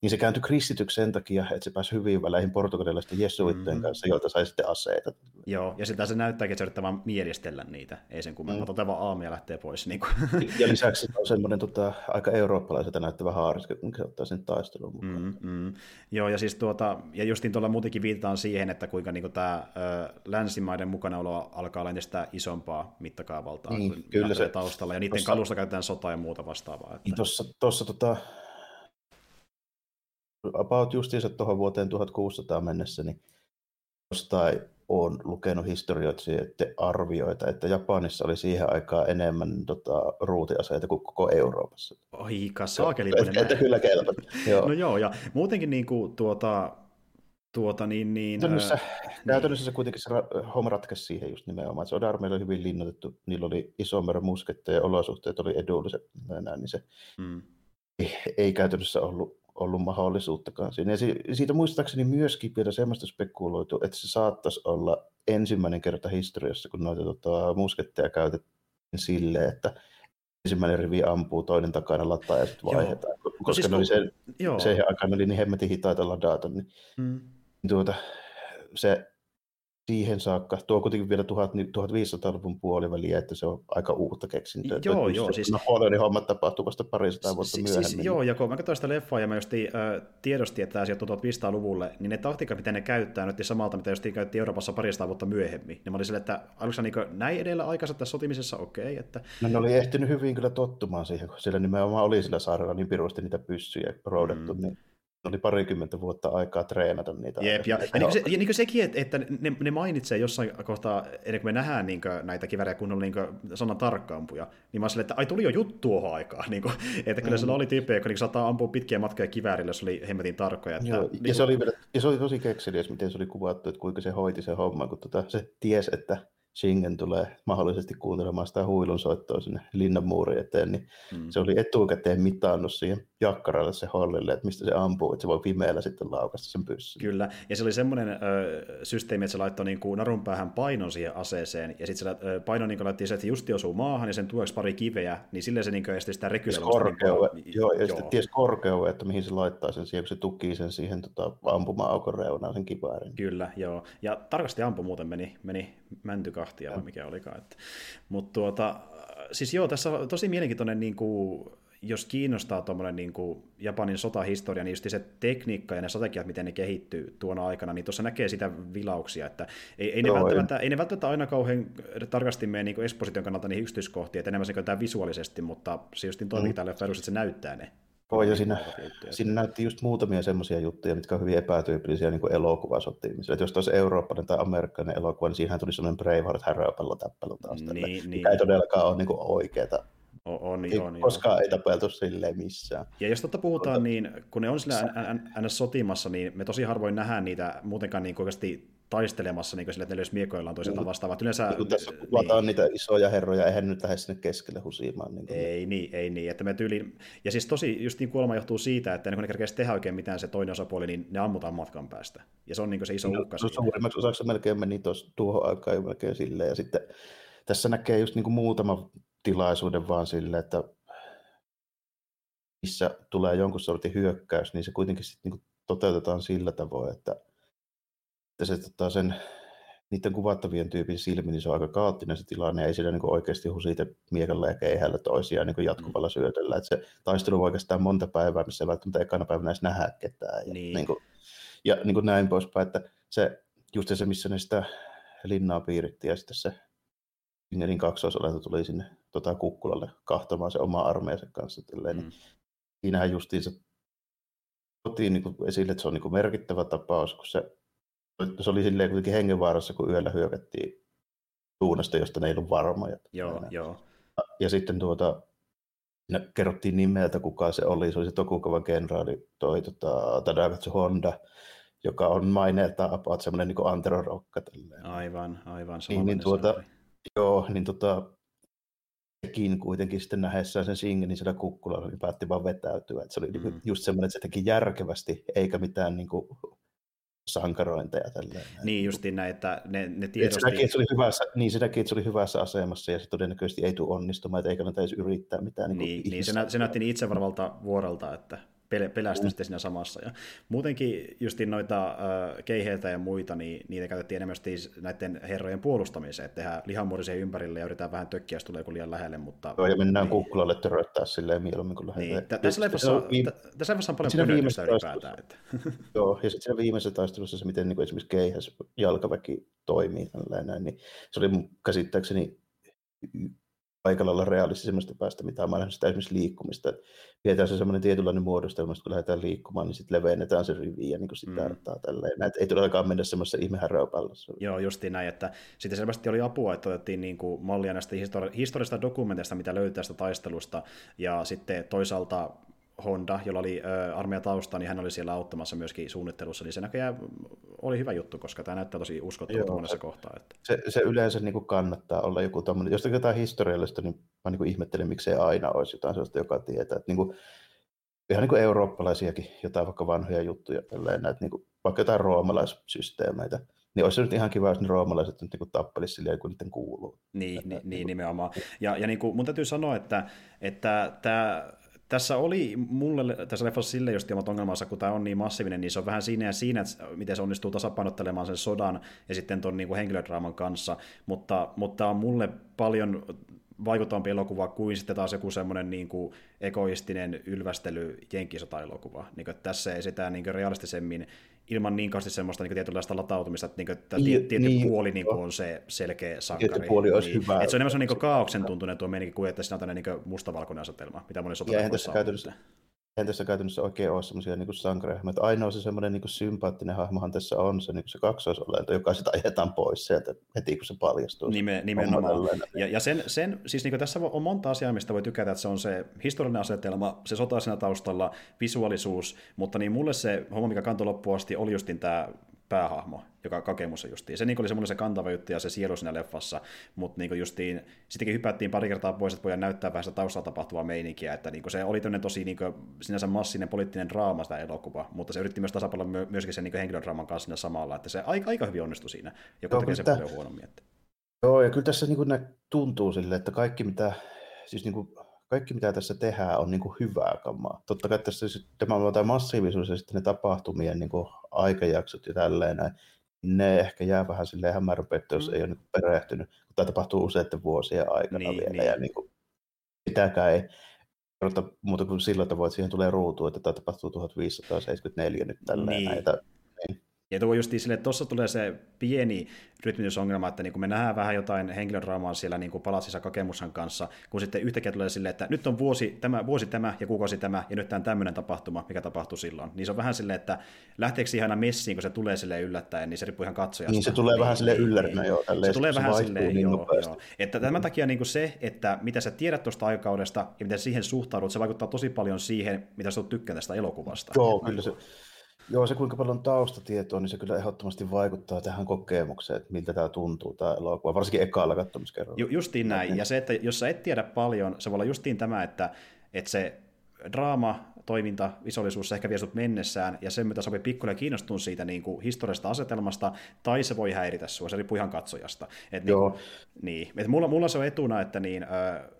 niin se kääntyi kristityksi sen takia, että se pääsi hyvin väleihin portugalilaisten jesuitteen mm-hmm. kanssa, joilta sai sitten aseita. Joo, ja sitä se näyttääkin, että se yrittää vaan mielistellä niitä, ei sen kummempaa, mm. otetaan vaan aamia lähtee pois. Niin kuin. Ja lisäksi on semmoinen tota, aika eurooppalaiselta näyttävä haariska, kun se ottaa sen taisteluun mukaan. Mm-hmm. Joo, ja siis tuota, ja justiin tuolla muutenkin viitataan siihen, että kuinka niin kuin tämä ö, länsimaiden mukanaolo alkaa olla entistä isompaa mittakaavaltaa niin, kyllä se, taustalla, ja niiden tossa, kalusta käytetään sota ja muuta vastaavaa. Että... Niin tuossa, tuossa tota, about justiinsa tuohon vuoteen 1600 mennessä, niin jostain olen lukenut historioitsijoiden arvioita, että Japanissa oli siihen aikaan enemmän tota, ruutiaseita kuin koko Euroopassa. Oi, saakeli. Että, että kyllä kelpaa. joo. No joo, ja muutenkin niin kuin, tuota, tuota, niin, niin, käytännössä, äh, käytännössä niin. se kuitenkin se homma ratkaisi siihen just nimenomaan, että Soda oli hyvin linnoitettu, niillä oli iso määrä musketteja ja olosuhteet oli edulliset, näin, niin se mm. ei, ei käytännössä ollut ollut mahdollisuuttakaan siinä. Ja siitä muistaakseni myöskin vielä semmoista spekuloitu, että se saattaisi olla ensimmäinen kerta historiassa, kun noita tota, musketteja käytettiin silleen, että ensimmäinen rivi ampuu, toinen takana lataa ja sitten vaihdetaan. Joo. Koska siis, ne oli se, joo. aikaan oli niin hemmetin hitaita ladata, niin mm. tuota, se siihen saakka. Tuo on kuitenkin vielä 1500-luvun puoliväliä, että se on aika uutta keksintöä. Joo, joo. Siis... Napoleonin hommat tapahtuu vasta parisataa vuotta siis, myöhemmin. Siis, joo, ja kun mä katsoin sitä leffaa ja mä just äh, tiedostin, että tämä sijoittuu 1500-luvulle, niin ne taktiikat, mitä ne käyttää, nyt samalta, mitä just käytti Euroopassa parisataa vuotta myöhemmin. Niin mä olin sille, että aluksi niin näin edellä aikansa tässä sotimisessa, okei. Okay, että... No ne oli ehtinyt hyvin kyllä tottumaan siihen, kun siellä nimenomaan oli sillä saarella niin pirusti niitä pyssyjä roudattu, mm. niin oli parikymmentä vuotta aikaa treenata niitä. Jep, ja, ja, niin se, ja niin sekin, että, että ne, ne mainitsee jossain kohtaa, ennen kuin me nähdään niin kuin, näitä kivärejä kunnolla niin sanan tarkkaampuja, niin mä oon että ai tuli jo juttu tuohon aikaan. Niin kuin, että kyllä mm. siellä oli tyyppejä, jotka niin saattaa ampua pitkiä matkoja kiväärillä, jos oli hemmetin tarkkoja. Että, Joo, niin ja, se oli, ja se oli tosi kekseliäs, miten se oli kuvattu, että kuinka se hoiti se homma, kun tota, se ties, että Shingen tulee mahdollisesti kuuntelemaan sitä huilunsoittoa sinne linnanmuurin eteen, niin mm. se oli etukäteen mitannut siihen jakkaralle se hollille, että mistä se ampuu, että se voi pimeällä sitten laukasta sen pyssyn. Kyllä, ja se oli semmoinen ö, systeemi, että se laittoi niin kuin narun päähän painon siihen aseeseen, ja sitten se paino niin laittoi se, että justi osuu maahan, ja sen tueksi pari kiveä, niin silleen se niin kuin esti sitä rekylämistä. Niin joo, ja joo. sitten ties korkeuden, että mihin se laittaa sen siihen, kun se tukii sen siihen tota, ampuma-aukon reunaan sen kiväärin. Kyllä, joo. Ja tarkasti ampu muuten meni, meni mäntykahtia, vai mikä olikaan. Mutta tuota, siis joo, tässä on tosi mielenkiintoinen niin kuin, jos kiinnostaa tuommoinen niin kuin Japanin sotahistoria, niin just se tekniikka ja ne strategiat, miten ne kehittyy tuona aikana, niin tuossa näkee sitä vilauksia, että ei, ei, ne, välttämättä, ei ne välttämättä aina kauhean tarkasti mene niin exposition kannalta niihin yksityiskohtiin, että enemmän se käytetään visuaalisesti, mutta se just toimii mm. tälle perus, että se näyttää ne. Joo, ja siinä, siinä näytti just muutamia semmoisia juttuja, mitkä on hyvin epätyypillisiä niin elokuvasottimiselle. Että jos taas eurooppalainen tai amerikkalainen elokuva, niin siinähän tuli semmoinen Braveheart häröpallo tappelu taas. Niin, niin. Mikä ei todellakaan ole niin oikeaa On, on, ei, on, koskaan ei tapeltu silleen missään. Ja jos totta puhutaan, Ota... niin kun ne on sillä ns. sotimassa, niin me tosi harvoin nähdään niitä muutenkaan niin oikeasti taistelemassa niin sille, että ne miekoillaan toisiltaan vastaavat. Yleensä, niin, tässä kuvataan niin. niitä isoja herroja, eihän nyt lähde sinne keskelle husimaan. Niin ei niin, ei niin. Että me tyyliin... Ja siis tosi just niin kuolema johtuu siitä, että kun ne kerkeäisi tehdä oikein mitään se toinen osapuoli, niin ne ammutaan matkan päästä. Ja se on niin se iso no, uhka no, Suurimmaksi osaksi melkein meni tuossa, tuohon aikaan jo melkein silleen. Ja sitten tässä näkee just niin kuin muutama tilaisuuden vaan silleen, että missä tulee jonkun sortin hyökkäys, niin se kuitenkin sitten niin toteutetaan sillä tavoin, että että se tota, sen, niiden kuvattavien tyypin silmin, niin se on aika kaoottinen se tilanne, ei siinä niin kuin oikeasti husita miekalla ja keihällä toisiaan niin kuin jatkuvalla mm. syötöllä. Että se taistelu voi oikeastaan monta päivää, missä ei välttämättä ekana päivänä edes nähdä ketään. Ja, niin. Niin kuin, ja niin kuin näin poispäin, että se, just se, missä ne sitä linnaa piiritti ja sitten se Ingerin kaksoisolento tuli sinne tota, kukkulalle kahtomaan se oma armeijansa kanssa. Tälleen, niin mm. niin siinähän justiinsa otin niin esille, että se on niin kuin merkittävä tapaus, kun se se oli silleen kuitenkin hengenvaarassa, kun yöllä hyökättiin suunnasta, josta ne ei ollut varmoja. Joo, joo. Ja sitten tuota, kerrottiin nimeltä, kuka se oli. Se oli se Tokukavan kenraali, toi tota, Tadagatsu Honda, joka on maineelta about semmoinen niin Antero Rokka. Tälleen. Aivan, aivan. Niin, niin tuota, joo, niin tota, sekin kuitenkin sitten nähdessään sen singelin siellä kukkulalla, niin päätti vaan vetäytyä. Et se oli mm. just semmoinen, että se teki järkevästi, eikä mitään niin kuin, sankarointeja. Tälleen. Niin justiin näin, että ne, ne tiedosti... Sitäkin, että se oli hyvässä, niin sitäkin, että se oli hyvässä asemassa ja se todennäköisesti ei tule onnistumaan, että ei kannata edes yrittää mitään. Niin, niin, niin se, nä, se näytti niin itsevarvalta vuorolta, että pelästyi mm. sitten siinä samassa. Ja muutenkin justiin noita äh, keiheitä ja muita, niin niitä käytettiin enemmän näiden herrojen puolustamiseen, että tehdään lihanmuodisia ympärille ja yritetään vähän tökkiä, jos tulee liian lähelle. Mutta... Joo, ja mennään niin. kukkulalle töröttää silleen mieluummin kuin lähdetään. Niin. Tässä leffassa, viime... tässä leffassa on paljon pönötystä ylipäätään. Että... Joo, ja sitten siinä viimeisessä taistelussa se, miten niin esimerkiksi keihäs jalkaväki toimii, näin, niin se oli mun käsittääkseni aika lailla realistisemmasta päästä, mitä on nähnyt sitä esimerkiksi liikkumista. Pidetään se semmoinen tietynlainen muodostelma, kun lähdetään liikkumaan, niin sitten levennetään se rivi ja niin kuin sitä mm. tälleen. Näitä ei todellakaan mennä semmoisessa ihmehäröpallossa. Joo, justiin näin, että sitten selvästi oli apua, että otettiin niin kuin mallia näistä histori- historiallisista dokumenteista, mitä löytää tästä taistelusta, ja sitten toisaalta Honda, jolla oli äh, armeijatausta, niin hän oli siellä auttamassa myöskin suunnittelussa, niin se näköjään oli hyvä juttu, koska tämä näyttää tosi uskottavalta monessa kohtaa. Että... Se, se yleensä niin kuin kannattaa olla joku tämmöinen, jos jotain historiallista, niin mä niin kuin ihmettelen, miksei aina olisi jotain sellaista, joka tietää. Että niin kuin, ihan niin kuin eurooppalaisiakin, jotain vaikka vanhoja juttuja, näitä, niin kuin, vaikka jotain roomalaissysteemeitä, niin olisi nyt ihan kiva, jos ne roomalaiset nyt niin tappelisi silleen, kun niiden kuuluu. Niin, niin, niin nimenomaan. Ja, ja niin kuin mun täytyy sanoa, että, että tämä tässä oli mulle tässä leffassa sille just omat ongelmansa, kun tämä on niin massiivinen, niin se on vähän siinä ja siinä, että miten se onnistuu tasapainottelemaan sen sodan ja sitten tuon niin henkilödraaman kanssa, mutta, mutta on mulle paljon vaikuttavampi elokuva kuin sitten taas joku semmoinen niin kuin egoistinen ylvästely jenkisota-elokuva. Niin kuin, tässä esitään niin kuin realistisemmin ilman niin kauheasti semmoista niin tietynlaista latautumista, että, niin, että niin, tietty niin, puoli niin on se selkeä sankari. Tietty puoli olisi niin, hyvä. Että se on enemmän niin kaauksen tuntunen tuo meininki kuin että siinä on tämmöinen niin mustavalkoinen asetelma, mitä moni sota on eihän tässä käytännössä oikein ole semmoisia niin sankareja. Ainoa se semmoinen niin sympaattinen hahmohan tässä on se, niin se kaksoisolento, joka sitä ajetaan pois sieltä heti, kun se paljastuu. Nime, nimenomaan. Ja, ja sen, sen, siis niin tässä on monta asiaa, mistä voi tykätä, että se on se historiallinen asetelma, se sota siinä taustalla, visuaalisuus, mutta niin mulle se homma, mikä kantoi loppuun asti, oli justin tämä päähahmo, joka kakemussa justiin. Se niin oli semmoinen se kantava juttu ja se sielu siinä leffassa, mutta niin justiin, sittenkin hypättiin pari kertaa pois, että voidaan näyttää vähän sitä taustalla tapahtuvaa meininkiä, että niin se oli tämmöinen tosi niin kuin, sinänsä massinen poliittinen draama sitä elokuva, mutta se yritti myös tasapainolla myöskin sen niin henkilödraaman kanssa siinä samalla, että se aika, aika hyvin onnistui siinä, joka Joo, tekee se paljon huonommin. Että... Joo, ja kyllä tässä niin kuin tuntuu sille, että kaikki mitä, siis niin kuin kaikki mitä tässä tehdään on niin kuin hyvää kamaa. Totta kai tässä tämä on tämä massiivisuus ja sitten ne tapahtumien niin kuin aikajaksot ja tälleen näin, ne ehkä jää vähän silleen hämärpettä, jos mm. ei ole niin perehtynyt, kun tämä tapahtuu useiden vuosien aikana niin, vielä. Niin. Ja niin kuin, sitäkään ei kerrota muuta kuin sillä tavoin, että siihen tulee ruutu, että tämä tapahtuu 1574 nyt tälleen niin. näitä. Niin. Ja tuo just sille, että tuossa tulee se pieni rytmitysongelma, että niin kuin me nähdään vähän jotain henkilödraamaa siellä niin kuin palatsissa Kakemushan kanssa, kun sitten yhtäkkiä tulee silleen, että nyt on vuosi tämä, vuosi tämä ja kuukausi tämä, ja nyt tämä tämmöinen tapahtuma, mikä tapahtui silloin. Niin se on vähän silleen, että lähteekö siihen aina messiin, kun se tulee sille yllättäen, niin se riippuu ihan katsojasta. Niin se tulee niin, vähän sille yllärinä jo. Se tulee se vähän silleen, niin joo, joo. Että tämän takia niin kuin se, että mitä sä tiedät tuosta aikakaudesta ja miten siihen suhtaudut, se vaikuttaa tosi paljon siihen, mitä sä tykkään tästä elokuvasta. Joo, kyllä se, Joo, se kuinka paljon taustatietoa, niin se kyllä ehdottomasti vaikuttaa tähän kokemukseen, että miltä tämä tuntuu tämä elokuva, varsinkin ekalla katsomiskerralla. Ju, justiin näin, ja se, että jos sä et tiedä paljon, se voi olla justiin tämä, että, että se draama, toiminta, visuaalisuus ehkä vie sut mennessään, ja se, mitä sä voi pikkuinen kiinnostua siitä niin kuin historiallisesta asetelmasta, tai se voi häiritä sua, se riippuu ihan katsojasta. Et niin, Joo. Niin, et mulla, mulla se on etuna, että, niin,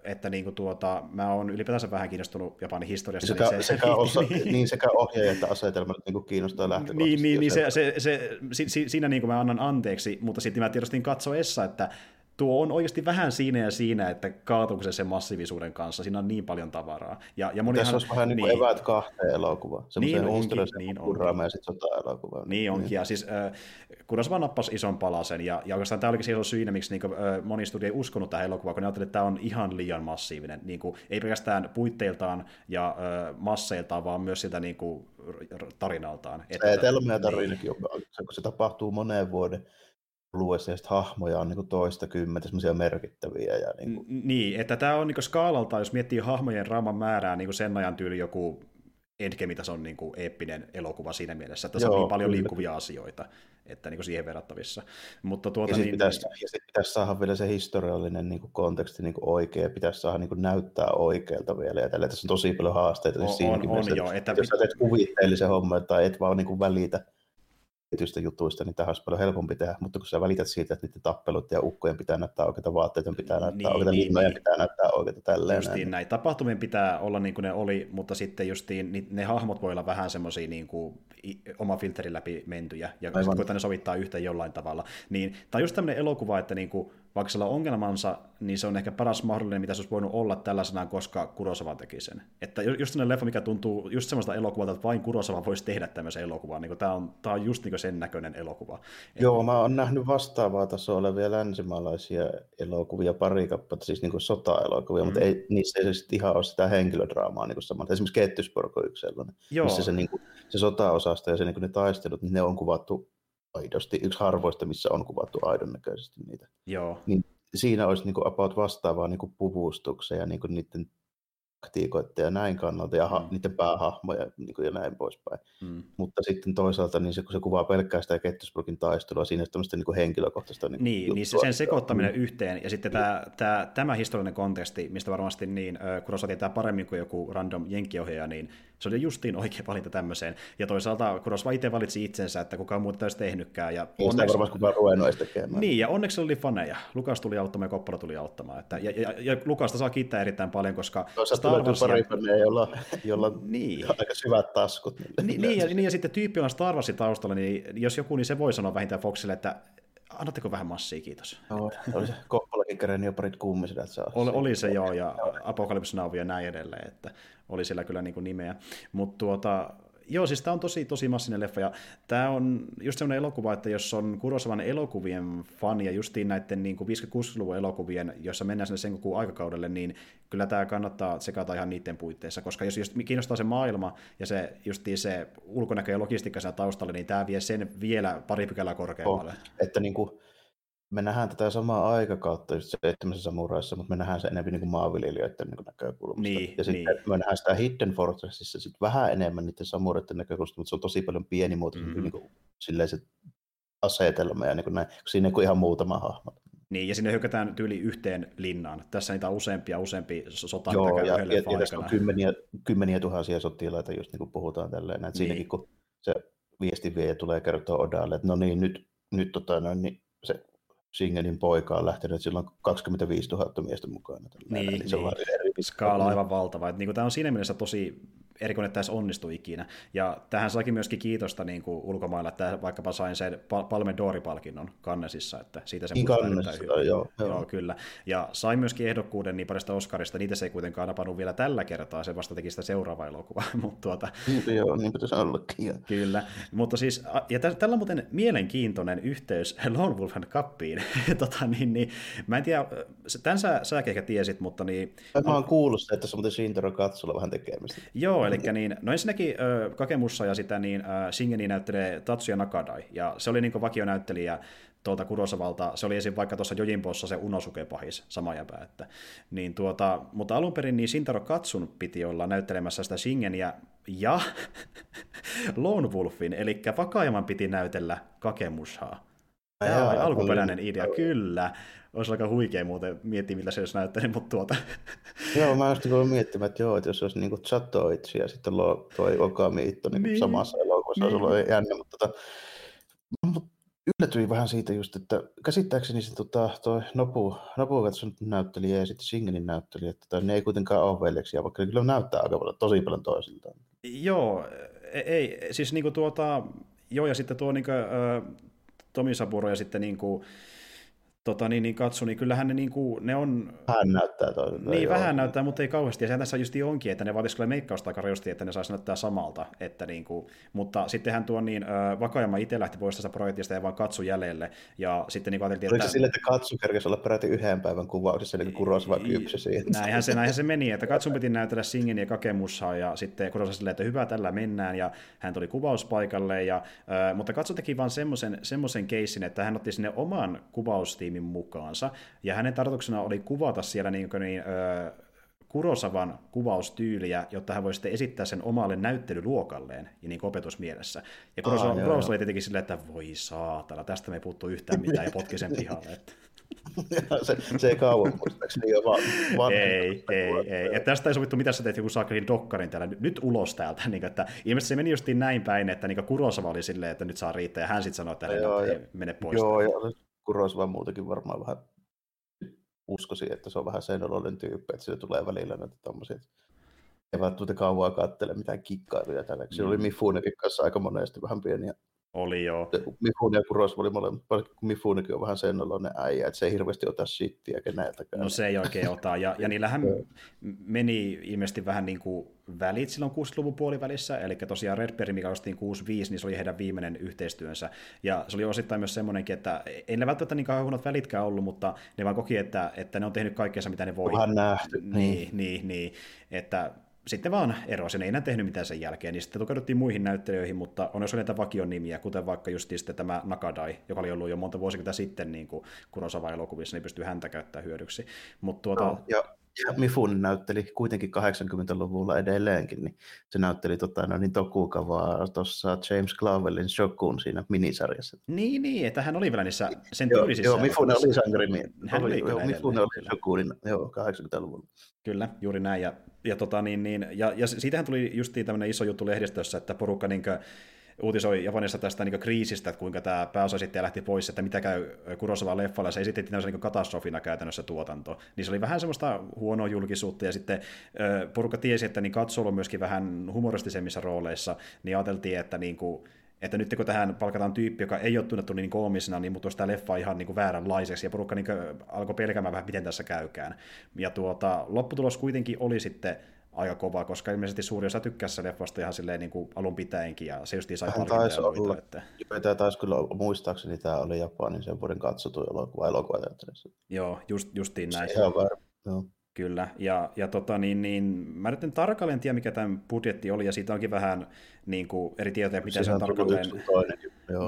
että niin kuin tuota, mä oon ylipäätänsä vähän kiinnostunut Japanin historiasta. Sekä, niin se, sekä, osa, niin. niin, sekä ohjaaja että asetelma niin kuin kiinnostaa lähtökohtaisesti. Niin, niin, niin se, se, se, se, siinä niin kuin mä annan anteeksi, mutta sitten mä tiedostin katsoessa, että tuo on oikeasti vähän siinä ja siinä, että kaatuuko se sen massiivisuuden kanssa. Siinä on niin paljon tavaraa. Ja, ja monihan, Tässä olisi vähän niin niin, eväät kahteen elokuvaan. Niin onkin, niin onkin. ja sitten sota-elokuvaa. Niin onkin, niin. ja siis äh, Kurosava nappasi ison palasen, ja, ja oikeastaan tämä olikin se syynä, miksi niin kuin, äh, moni studio ei uskonut tähän elokuvaan, kun ne ajattelivat, että tämä on ihan liian massiivinen. Niin kuin, ei pelkästään puitteiltaan ja äh, masseiltaan, vaan myös sitä niin kuin, tarinaltaan. Se etelmä ja tarinakin on, kun se tapahtuu moneen vuoden luessa ja hahmoja on niin toista kymmentä semmoisia merkittäviä. Ja niin, kuin... niin, että tämä on niin skaalalta, jos miettii hahmojen raaman määrää, niin kuin sen ajan tyyli joku Endgame-tason niin kuin eeppinen elokuva siinä mielessä, että se on niin paljon kyllä. liikkuvia asioita, että niin kuin siihen verrattavissa. Mutta tuota, ja sitten niin, pitäisi, ja sit pitäisi saada vielä se historiallinen niin kuin konteksti niin kuin oikea, pitäisi saada niin kuin näyttää oikealta vielä, ja tällä tässä on tosi paljon haasteita. On, siis on, on jo, että... Jos sä teet kuvitteellisen homman tai et vaan niin kuin välitä, tietystä jutuista, niin tähän olisi paljon helpompi tehdä, mutta kun sä välität siitä, että niiden tappelut ja ukkojen pitää näyttää oikeita vaatteita, pitää näyttää niin, oikeita niin, linnoja, niin. pitää näyttää oikeita tälleen. Justiin näin. näin. Tapahtumien pitää olla niin kuin ne oli, mutta sitten justiin ne hahmot voi olla vähän semmoisia niin kuin oma filterin läpi mentyjä, ja sitten ne sovittaa yhteen jollain tavalla. Niin, tai just tämmöinen elokuva, että niin kuin, vaikka sillä on ongelmansa, niin se on ehkä paras mahdollinen, mitä se olisi voinut olla tällaisena, koska Kurosawa teki sen. Että just sellainen leffa, mikä tuntuu just semmoista elokuvalta, että vain Kurosawa voisi tehdä tämmöisen elokuvan. Niin tämä, on, tämä on just niin sen näköinen elokuva. Joo, mä oon nähnyt vastaavaa tasoa olevia länsimaalaisia elokuvia, pari kappaletta, siis niin sota-elokuvia, mm. mutta ei, niissä ei sitten ihan ole sitä henkilödraamaa niin samalla. Esimerkiksi Kettyspork on yksi sellainen, Joo. missä se, niin kuin, se sota-osasto ja se, niin kuin ne taistelut, niin ne on kuvattu aidosti, yksi harvoista, missä on kuvattu aidon näköisesti niitä. Joo. Niin siinä olisi niin kuin about vastaavaa niin kuin puvustuksen ja niin kuin niiden taktiikoiden ja näin kannalta ja ha, mm. niiden päähahmoja niin kuin ja näin poispäin. Mm. Mutta sitten toisaalta niin se, kun se kuvaa pelkkää sitä Kettisburgin taistelua, siinä on tämmöistä niin kuin henkilökohtaista niin, niin, niin sen sekoittaminen mm. yhteen ja sitten tämä, tämä, tämä historiallinen konteksti, mistä varmasti niin, kun tietää paremmin kuin joku random jenkkiohjaaja, niin se oli justiin oikea valinta tämmöiseen. Ja toisaalta Kurosva itse valitsi itsensä, että kukaan muuta olisi tehnytkään. Ja Ei onneksi... varmasti kukaan ruvennut tekemään. Niin, ja onneksi oli faneja. Lukas tuli auttamaan ja Koppala tuli auttamaan. Että, ja, ja, ja, Lukasta saa kiittää erittäin paljon, koska Toisaalta Star pari faneja, jolla, jolla niin. aika syvät taskut. Niin, niin, ja, niin, ja sitten tyyppi on Star Warsin taustalla, niin jos joku, niin se voi sanoa vähintään Foxille, että annatteko vähän massia, kiitos. No, oli se Koppalakin kerennyt jo parit kuumiset. Oli, oli se joo, ja Apocalypse Now ja näin edelleen, että oli siellä kyllä niin kuin nimeä. Mutta tuota, joo, siis tämä on tosi, tosi massinen leffa, ja tämä on just sellainen elokuva, että jos on Kurosavan elokuvien fani, ja justiin näiden niin 50-60-luvun elokuvien, jossa mennään sinne sen koko aikakaudelle, niin kyllä tämä kannattaa sekata ihan niiden puitteissa, koska jos just kiinnostaa se maailma, ja se justiin se ulkonäkö ja logistiikka siellä taustalla, niin tämä vie sen vielä pari pykälää korkeammalle. Oh, että niin kuin me nähdään tätä samaa aikakautta just seitsemässä samuraissa, mutta me nähdään se enemmän niin kuin maanviljelijöiden niin kuin näkökulmasta. Niin, ja sitten niin. me nähdään sitä Hidden Fortressissa sit vähän enemmän niiden samuraiden näkökulmasta, mutta se on tosi paljon pienimuotoisempi mm-hmm. niin kuin, silleen se asetelma ja niin kuin näin, siinä on ihan muutama hahmo. Niin, ja sinne hyökätään tyyli yhteen linnaan. Tässä niitä on useampia, useampia sotaa, Joo, ja, ja, ja tässä on kymmeniä, kymmeniä tuhansia sotilaita, just niin kuin puhutaan tälleen. Niin. Siinäkin, kun se viesti vie ja tulee kertoa Odalle, että no niin, nyt, nyt tota, no, niin se Singenin poika on lähtenyt, sillä on 25 000 miestä mukana. Niin, niin. Se on niin. Skaala on aivan valtava. Että, niin kuin, tämä on siinä mielessä tosi erikoinen tässä onnistui ikinä. Ja tähän saikin myöskin kiitosta niin kuin ulkomailla, että vaikkapa sain sen Palme d'Ori-palkinnon Kannesissa, että siitä se musta erittäin hyvin. Joo, joo. joo, kyllä. Ja sain myöskin ehdokkuuden niin paljon Oscarista, niitä se ei kuitenkaan napannut vielä tällä kertaa, se vasta teki sitä seuraavaa elokuvaa. mutta tuota... Niin, joo, niin pitäisi ollakin. Kyllä, mutta siis, ja tällä on muuten mielenkiintoinen yhteys Lone Wolf and Cuppiin. tota, niin, niin, mä en tiedä, tämän sä, säkin ehkä tiesit, mutta niin... Mä oon kuullut että tässä on muuten Shintaro Katsulla vähän tekemistä. Joo, eli niin, no ensinnäkin äh, Kakemussa ja sitä niin äh, Shingeni näyttelee Tatsuya Nakadai, ja se oli niin vakionäyttelijä tuolta Kurosavalta, se oli esim. vaikka tuossa Jojimpossa se Unosuke pahis, sama jäpä, että, niin tuota, mutta alun perin niin Shintaro Katsun piti olla näyttelemässä sitä Shingeniä ja Lone Wolfin, eli Vakaajaman piti näytellä Kakemushaa. Tämä oli alkuperäinen idea, kyllä. Olisi aika huikea muuten miettiä, mitä se olisi näyttänyt, mutta tuota... joo, mä just niin miettimään, että joo, että jos olisi niin Chatoitsi ja sitten toi Okami Itto niin niin. samassa elokuvassa, niin. olisi ollut jännä, mutta tota, yllätyin vähän siitä just, että käsittääkseni se tota, toi Nobu Katsun näyttelijä ja sitten Singenin näyttelijä, että ne ei kuitenkaan ole veljeksia, vaikka ne kyllä näyttää aika paljon, tosi paljon toisiltaan. Joo, e- ei, siis niinku tuota, joo ja sitten tuo niinku, äh, Tomi Saburo ja sitten niinku, tota, niin, niin katso, niin kyllähän ne, niin kuin, ne on... Vähän näyttää toiselta. Niin, joo. vähän näyttää, mutta ei kauheasti. Ja sehän tässä just onkin, että ne vaatisi kyllä meikkausta aika rajusti, että ne saisi näyttää samalta. Että, niin kuin, mutta sittenhän tuo niin, äh, Vakajama itse lähti pois tästä projektista ja vaan katsu jäljelle. Ja sitten niin ajateltiin, Oliko että... se sille, että katsu kerkesi olla peräti yhden päivän kuvauksessa, niin Kuros vaan kypsy siihen? Näinhän se, näinhän se meni, että katsun piti näytellä Singin ja Kakemussaa, ja sitten Kuros silleen, että hyvä, tällä mennään, ja hän tuli kuvauspaikalle, ja, äh, mutta katso teki vaan semmoisen, semmoisen keissin, että hän otti sinne oman kuvaustiimin mukaansa, ja hänen tarkoituksena oli kuvata siellä niin, niin, ö, Kurosavan kuvaustyyliä, jotta hän voi sitten esittää sen omalle näyttelyluokalleen ja niin opetusmielessä. Ja Kurosawa, ah, Kurosawa oli tietenkin silleen, että voi saatana, tästä me ei puuttu yhtään mitään ja potki sen pihalle. Että. se, se ei kauan muistaakseni jo vaan vaan Ei, ei, ei. Ja tästä ei sovittu, mitä sä teet joku Saakelin dokkarin täällä, nyt ulos täältä. Niin, että ilmeisesti se meni justiin näin päin, että niin Kurosava oli silleen, että nyt saa riittää, ja hän sitten sanoi, että joo, ei, mene pois. Joo, ja Kurosava muutakin varmaan vähän uskoisin, että se on vähän sen oloinen tyyppi, että sille tulee välillä näitä tommosia, ei välttämättä kauaa katsele mitään kikkailuja tällä. Mm. Sillä oli Mifunekin kanssa aika monesti vähän pieniä oli joo. Mifune ja Kuros oli molemmat, kun Mifunekin on vähän sen oloinen äijä, että se ei hirveästi ota shittiä keneltäkään. No se ei oikein ota, ja, ja niillähän meni ilmeisesti vähän niin kuin välit silloin 60-luvun puolivälissä, eli tosiaan Redberry, mikä ostiin 65, niin se oli heidän viimeinen yhteistyönsä, ja se oli osittain myös semmoinenkin, että ei ne välttämättä niin kauan huonot välitkään ollut, mutta ne vaan koki, että, että ne on tehnyt kaikkea mitä ne voi. Vähän nähty. Niin, niin, niin, niin että sitten vaan erosi, ne ei enää tehnyt mitään sen jälkeen, niin sitten tukeuduttiin muihin näyttelijöihin, mutta on jos näitä vakion nimiä, kuten vaikka just sitten tämä Nakadai, joka oli ollut jo monta vuosikymmentä sitten niin kuin Kurosawa elokuvissa, niin pystyy häntä käyttämään hyödyksi. Mutta tuota... no, ja Mifun näytteli kuitenkin 80-luvulla edelleenkin, niin se näytteli tota, no, niin Tokukavaa tuossa James Clavellin Shokun siinä minisarjassa. Niin, niin, että hän oli vielä niissä sen tyylisissä. Joo, joo Mifune oli sankari. Hän oli, oli joo, Mifune oli Shokunin, joo, 80-luvulla. Kyllä, juuri näin. Ja, ja, tota, niin, niin, ja, ja siitähän tuli justiin tämmöinen iso juttu lehdistössä, että porukka niin kuin, uutisoi Japanissa tästä niin kriisistä, että kuinka tämä pääosasittaja lähti pois, että mitä käy Kurosawa leffalla, se esitettiin tämmöisen niin katastrofina käytännössä tuotanto. Niin se oli vähän semmoista huonoa julkisuutta, ja sitten porukka tiesi, että niin katso on myöskin vähän humoristisemmissa rooleissa, niin ajateltiin, että niin kuin, että nyt kun tähän palkataan tyyppi, joka ei ole tunnettu niin koomisena, niin mutta tämä leffa ihan niin kuin vääränlaiseksi, ja porukka niin alkoi pelkäämään vähän, miten tässä käykään. Ja tuota, lopputulos kuitenkin oli sitten aika kova, koska ilmeisesti suuri osa tykkäsi leffasta ihan silleen niin kuin alun pitäenkin, ja se just sai taisi olla, että... tämä taisi kyllä muistaakseni tämä oli Japanin sen vuoden katsotu elokuva elokuva Joo, just, justiin näin. Se on väärä, joo. Kyllä, ja, ja tota, niin, niin, mä nyt en tarkalleen tiedä, mikä tämä budjetti oli, ja siitä onkin vähän niin kuin, eri tietoja, mitä se on tarkalleen.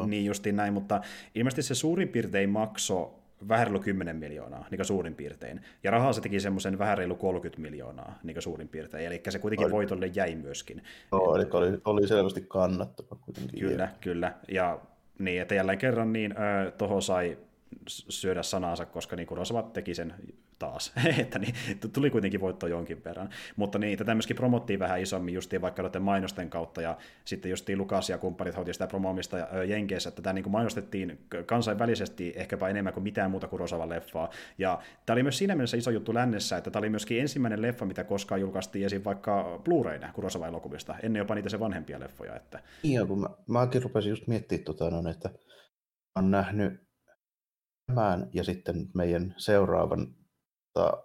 Niin justiin näin, mutta ilmeisesti se suurin piirtein makso vähän reilu 10 miljoonaa, niin suurin piirtein. Ja rahaa se teki semmoisen vähän reilu 30 miljoonaa, niin suurin piirtein. Eli se kuitenkin oli. voitolle jäi myöskin. Joo, eli oli, oli selvästi kannattava kuitenkin. Kyllä, kyllä. Ja niin, että jälleen kerran niin äh, toho sai syödä sanansa, koska niin Kurosawa teki sen taas, että niin, tuli kuitenkin voitto jonkin verran. Mutta niin, tätä myöskin promottiin vähän isommin justiin vaikka noiden mainosten kautta, ja sitten justiin Lukas ja kumppanit hoiti sitä promoomista Jenkeissä, että tätä niin kuin mainostettiin kansainvälisesti ehkäpä enemmän kuin mitään muuta Kurosavan leffaa. Ja tämä oli myös siinä mielessä iso juttu lännessä, että tämä oli myöskin ensimmäinen leffa, mitä koskaan julkaistiin esim. vaikka Blu-rayna Kurosavan elokuvista, ennen jopa niitä se vanhempia leffoja. Että... Joo, kun mä, mäkin rupesin just miettimään, tota, no, että on nähnyt tämän ja sitten meidän seuraavan ta,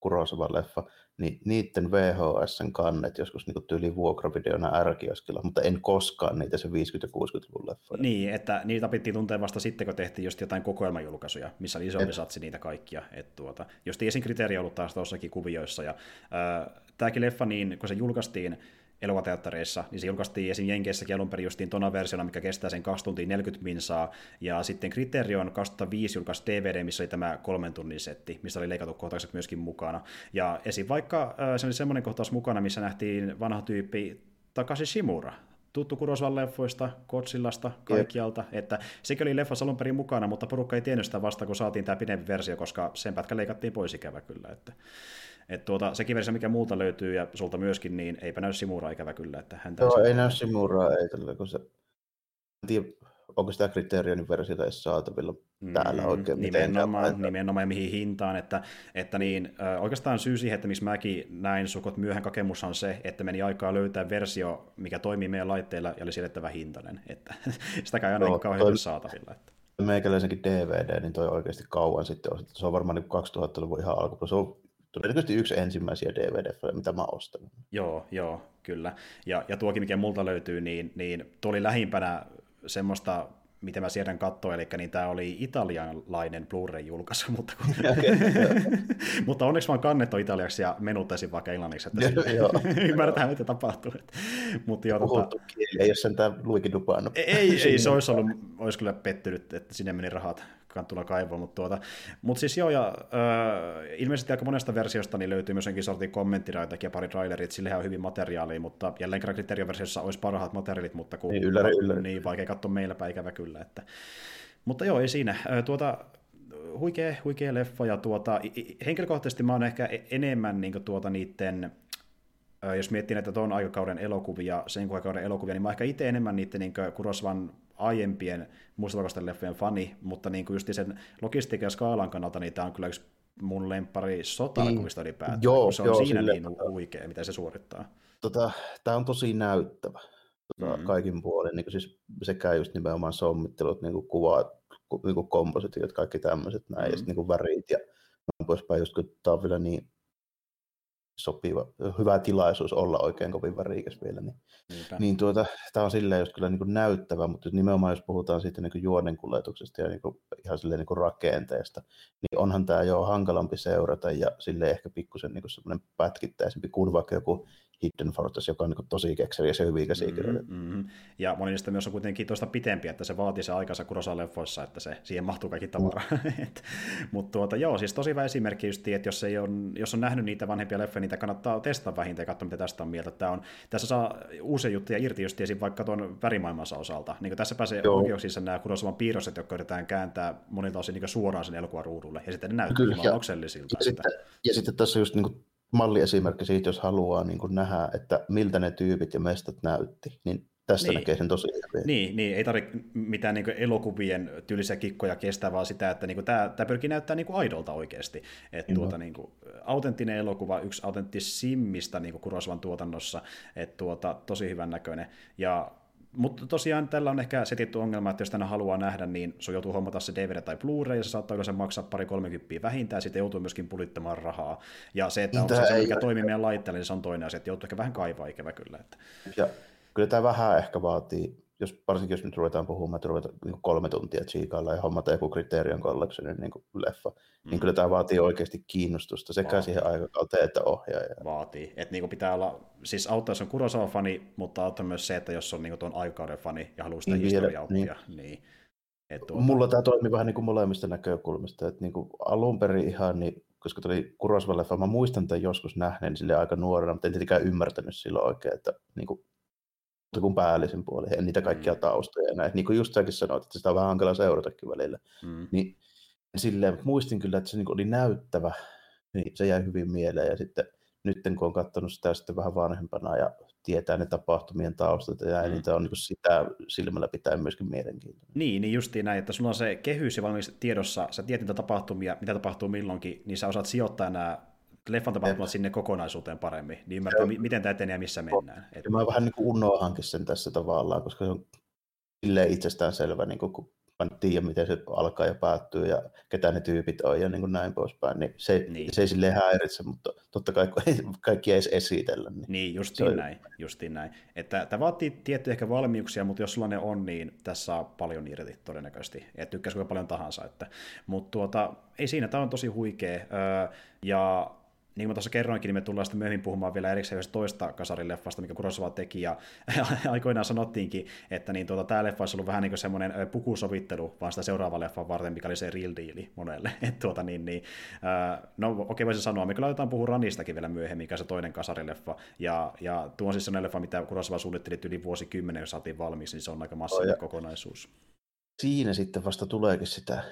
Kurosavan leffa, niin niiden VHSn kannet joskus niin tyyli vuokravideona r mutta en koskaan niitä se 50- ja 60-luvun leffoja. Niin, että niitä opittiin tunteen vasta sitten, kun tehtiin just jotain kokoelmajulkaisuja, missä oli isompi Et... satsi niitä kaikkia. Et tuota, jos tiesin kriteeri ollut taas tuossakin kuvioissa. Ja, äh, tämäkin leffa, niin kun se julkaistiin, elokuvateattereissa, niin se julkaistiin esim. Jenkeissäkin alun perin justiin tona versiona, mikä kestää sen 2 tuntia 40 minsaa, ja sitten Criterion 2005 julkaisi DVD, missä oli tämä kolmen tunnin setti, missä oli leikattu kohtaukset myöskin mukana. Ja esim. vaikka se oli semmoinen kohtaus mukana, missä nähtiin vanha tyyppi Takashi Shimura, tuttu Kurosavan leffoista, Kotsillasta, kaikkialta, Jep. että sekin oli leffassa alun perin mukana, mutta porukka ei tiennyt sitä vasta, kun saatiin tämä pidempi versio, koska sen pätkä leikattiin pois ikävä kyllä. Että et tuota, sekin versio, mikä muulta löytyy ja sulta myöskin, niin eipä näy Simuraa ikävä kyllä. Että häntä Joo, ei näy Simuraa, ei tällä, kun se... En tiedä, onko sitä kriteerionin versiota edes saatavilla mm, täällä oikein. Nimenomaan, nimenomaan ja mihin hintaan. Että, että niin, oikeastaan syy siihen, että miksi mäkin näin sukot myöhän kakemus on se, että meni aikaa löytää versio, mikä toimii meidän laitteilla ja oli siedettävä hintainen. Että sitäkään ei aina no, kauhean toi... saatavilla. Että meikäläisenkin DVD, niin toi oikeasti kauan sitten Se on varmaan niin 2000-luvun ihan alku. Se on todennäköisesti yksi ensimmäisiä dvd mitä mä ostan. Joo, joo, kyllä. Ja, ja tuokin, mikä multa löytyy, niin, niin tuo oli lähimpänä semmoista mitä mä sieltä katsoin, eli niin tämä oli italialainen Blu-ray-julkaisu, mutta, kun... mutta onneksi vaan kannettu italiaksi ja menuttaisin vaikka englanniksi, että ymmärretään, mitä tapahtuu. Mutta jo, tota... kieli, ei ole sentään luikin dupannut. Ei, ei, ei, se olisi, ollut, olisi kyllä pettynyt, että sinne meni rahat Kanttula kaivoon, mutta tuota, mut siis joo, ja äh, ilmeisesti aika monesta versiosta niin löytyy myös jonkin sortin kommenttiraitakin ja pari trailerit, sille on hyvin materiaalia, mutta jälleen kerran kriteerioversiossa olisi parhaat materiaalit, mutta kun niin, ylläri, ylläri. niin vaikea katsoa meillä päikävä kyllä, että mutta joo, ei siinä. Tuota, huikea, huikea leffa, ja tuota, henkilökohtaisesti mä oon ehkä e-, enemmän niin tuota, niiden jos miettii näitä tuon aikakauden elokuvia, sen aikakauden elokuvia, niin mä ehkä itse enemmän niiden niin Kurosvan aiempien mustavalkoisten leffojen fani, mutta niin kuin just sen logistiikan ja skaalan kannalta niin tämä on kyllä yksi mun lempari sotalkuvista niin. ylipäätään, joo, se on joo, siinä niin huikea, mitä se suorittaa. Tota, tämä on tosi näyttävä tota, mm-hmm. kaikin puolin, niin siis sekä just nimenomaan sommittelut, niin kuin kuvat, niin kuin kompositiot, kaikki tämmöiset näin, mm-hmm. ja sitten niin värit ja noin poispäin, just kun tämä on vielä niin sopiva, hyvä tilaisuus olla oikein kovin värikäs vielä. Niin, niin tuota, tämä on silleen just kyllä niin kuin näyttävä, mutta nimenomaan jos puhutaan siitä niin juonen kuljetuksesta ja niin kuin, ihan silleen niin kuin rakenteesta, niin onhan tämä jo hankalampi seurata ja sille ehkä pikkusen niin semmoinen pätkittäisempi kuin vaikka joku Hidden Fortress, joka on niin tosi kekseli ja se hyvin käsikirjoitettu. Mm-hmm. Ja moni niistä myös on kuitenkin tuosta pitempi, että se vaatii se aikansa Kurosa-leffoissa, että se, siihen mahtuu kaikki tavara. Mm. Mutta tuota, joo, siis tosi hyvä esimerkki just, että jos, ei on, jos on nähnyt niitä vanhempia leffoja, niitä kannattaa testata vähintään ja katsoa, mitä tästä on mieltä. Tämä on, tässä saa uusia juttuja irti just esim. vaikka tuon värimaailmansa osalta. Niin tässä pääsee joo. oikeuksissa nämä Kurosavan piirroset, jotka yritetään kääntää monilta osin niin suoraan sen elokuvan ruudulle, ja sitten ne näyttää Kyllä, ja. Ja, sitten, ja sitten tässä just niin kuin malliesimerkki siitä, jos haluaa niin kuin nähdä, että miltä ne tyypit ja mestat näytti, niin tästä niin. näkee sen tosi hyvin. Niin, niin ei tarvitse mitään niin elokuvien tyylisiä kikkoja kestää, vaan sitä, että niin tämä, tämä pyrkii näyttää niin aidolta oikeasti. Että tuota, niin kuin, autenttinen elokuva, yksi autenttisimmista niin Kurosvan tuotannossa, että tuota, tosi hyvän näköinen. Ja mutta tosiaan tällä on ehkä se tietty ongelma, että jos tänä haluaa nähdä, niin sun joutuu hommata se DVD tai Blu-ray, ja se saattaa yleensä maksaa pari 30 vähintään, ja sitten joutuu myöskin pulittamaan rahaa. Ja se, että onko se se, mikä toimii meidän laitteelle, niin se on toinen asia, että joutuu ehkä vähän kaivaa ikävä kyllä. Että. Ja kyllä tämä vähän ehkä vaatii jos, varsinkin jos nyt ruvetaan puhumaan, että ruvetaan niin kolme tuntia tsiikailla ja hommata joku Criterion Collectionin niin leffa, niin mm. niin kyllä tämä vaatii oikeasti kiinnostusta sekä vaatii. siihen aikakauteen että ohjaaja. Vaatii. Että niin pitää olla, siis auttaa, jos on Kurosawa-fani, mutta auttaa myös se, että jos on niin tuon aikakauden fani ja haluaa sitä niin historiaa oppia, niin, niin et tuota... Mulla tämä toimii vähän niin kuin molemmista näkökulmista. Että niin kuin alun perin ihan, niin, koska tuli Kurosawa-leffa, mä muistan tämän joskus nähneen sille aika nuorena, mutta en tietenkään ymmärtänyt silloin oikein, että niin kuin mutta kuin päällisen puoli, en niitä kaikkia mm. taustoja näin. Niin kuin just säkin sanoit, että sitä on vähän hankala seuratakin välillä. Mm. Niin silleen, muistin kyllä, että se niin oli näyttävä, niin se jäi hyvin mieleen. Ja sitten nyt kun on katsonut sitä sitten vähän vanhempana ja tietää ne tapahtumien taustat ja mm. niitä on niin sitä silmällä pitää myöskin mielenkiintoinen. Niin, niin justiin näin, että sulla on se kehys ja valmiiksi tiedossa, sä tiedät niitä tapahtumia, mitä tapahtuu milloinkin, niin sä osaat sijoittaa nämä leffan tapahtumat sinne kokonaisuuteen paremmin, niin ymmärtää, se, miten tämä etenee ja missä mennään. Ja mä vähän niin kuin unohankin sen tässä tavallaan, koska se on silleen itsestään selvä, niin kun mä en tiedä, miten se alkaa ja päättyy ja ketä ne tyypit on ja niin kuin näin poispäin, niin se, niin. se ei silleen häiritse, mutta totta kai ei kaikki edes esitellä. Niin, niin justiin, on... näin, justiin näin. Että tämä vaatii tiettyjä ehkä valmiuksia, mutta jos sulla ne on, niin tässä saa paljon irti todennäköisesti. Et tykkäisi kuinka paljon tahansa. Että, mutta tuota, ei siinä, tämä on tosi huikea. Öö, ja niin kuin mä tuossa kerroinkin, niin me tullaan sitten myöhemmin puhumaan vielä erikseen toista kasarileffasta, mikä Kurosawa teki, ja aikoinaan sanottiinkin, että niin tuota, tämä leffa olisi ollut vähän niin kuin semmoinen pukusovittelu, vaan sitä seuraavaa leffa varten, mikä oli se real deal monelle. Et tuota, niin, niin, no okei, okay, voisin sanoa, me kyllä aletaan puhua Ranistakin vielä myöhemmin, mikä se toinen kasarileffa, ja, ja tuo on siis sellainen leffa, mitä Kurosawa suunnitteli yli vuosikymmenen, jos saatiin valmiiksi, niin se on aika massiivinen kokonaisuus. Siinä sitten vasta tuleekin sitä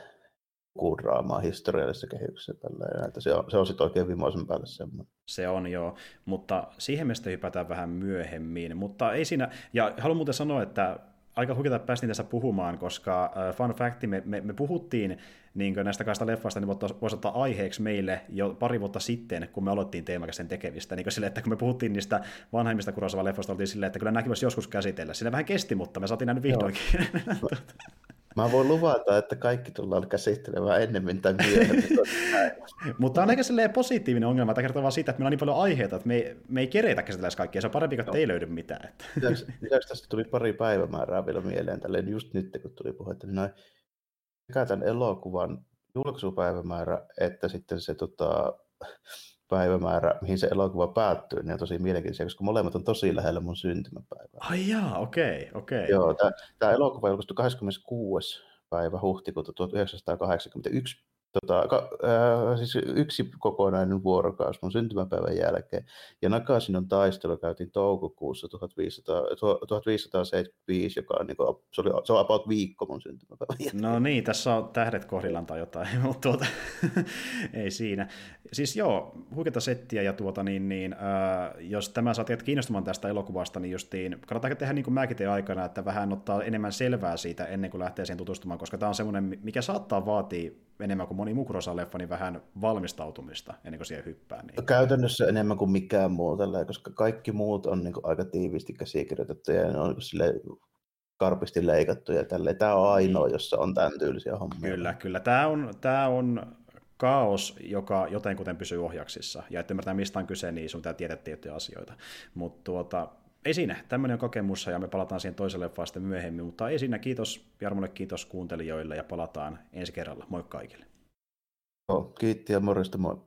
draamaa historiallisessa kehityksessä. Tällä, että se on, se on sitten oikein vimoisen päälle semmoinen. Se on joo, mutta siihen me sitten hypätään vähän myöhemmin. Mutta ei siinä, ja haluan muuten sanoa, että aika huikeata päästiin tässä puhumaan, koska uh, fun fact, me, me, me puhuttiin niin näistä kaista leffasta, niin voisi ottaa aiheeksi meille jo pari vuotta sitten, kun me aloittiin teemakäsen tekemistä. Niin sille, että kun me puhuttiin niistä vanhaimmista Kurosawa leffoista, oltiin silleen, että kyllä nämäkin voisi joskus käsitellä. Sillä vähän kesti, mutta me saatiin näin vihdoinkin. Mä voin luvata, että kaikki tullaan käsittelemään ennemmin tai myöhemmin. Mutta on aika positiivinen ongelma, että kertoo vaan siitä, että meillä on niin paljon aiheita, että me ei, me ei kereitä käsitellä kaikkia. Se on parempi, että ei löydy mitään. Että. Lisäksi, lisäksi tästä tuli pari päivämäärää vielä mieleen, tälleen just nyt, kun tuli puhetta, niin noin sekä tämän elokuvan julkaisupäivämäärä, että sitten se tota, päivämäärä, mihin se elokuva päättyy, niin on tosi mielenkiintoisia, koska molemmat on tosi lähellä mun syntymäpäivää. Ai jaa, okei, okay, okei. Okay. Joo, tämä elokuva julkaistui 26. päivä huhtikuuta 1981 tota, ka, äh, siis yksi kokonainen vuorokausi mun syntymäpäivän jälkeen. Ja Nakasinon taistelu käytiin toukokuussa 1500, 1575, joka on, niin kuin, se, oli, se on about viikko mun syntymäpäivän jälkeen. No niin, tässä on tähdet kohdillaan tai jotain, mutta tuota, ei siinä. Siis joo, huikeata settiä ja tuota niin, niin äh, jos tämä saa teidät kiinnostumaan tästä elokuvasta, niin justiin kannattaa tehdä niin kuin mäkin tein aikana, että vähän ottaa enemmän selvää siitä ennen kuin lähtee siihen tutustumaan, koska tämä on semmoinen, mikä saattaa vaatia enemmän kuin moni muu leffa niin vähän valmistautumista ennen kuin siihen hyppää. Niin. Käytännössä enemmän kuin mikään muu, tällä, koska kaikki muut on niin kuin aika tiiviisti käsikirjoitettu ja ne on niin sille karpisti leikattu ja tälle. Tämä on ainoa, niin. jossa on tämän tyylisiä hommia. Kyllä, kyllä. Tämä on, tämä on kaos, joka jotenkuten pysyy ohjaksissa. Ja että ymmärtää, mistä on kyse, niin sun pitää tietää tiettyjä asioita. Mutta tuota, ei siinä, tämmöinen kokemus ja me palataan siihen toiselle vasta myöhemmin, mutta ei siinä, kiitos Jarmolle, kiitos kuuntelijoille ja palataan ensi kerralla. Moi kaikille. Joo, kiitti ja morjesta moi.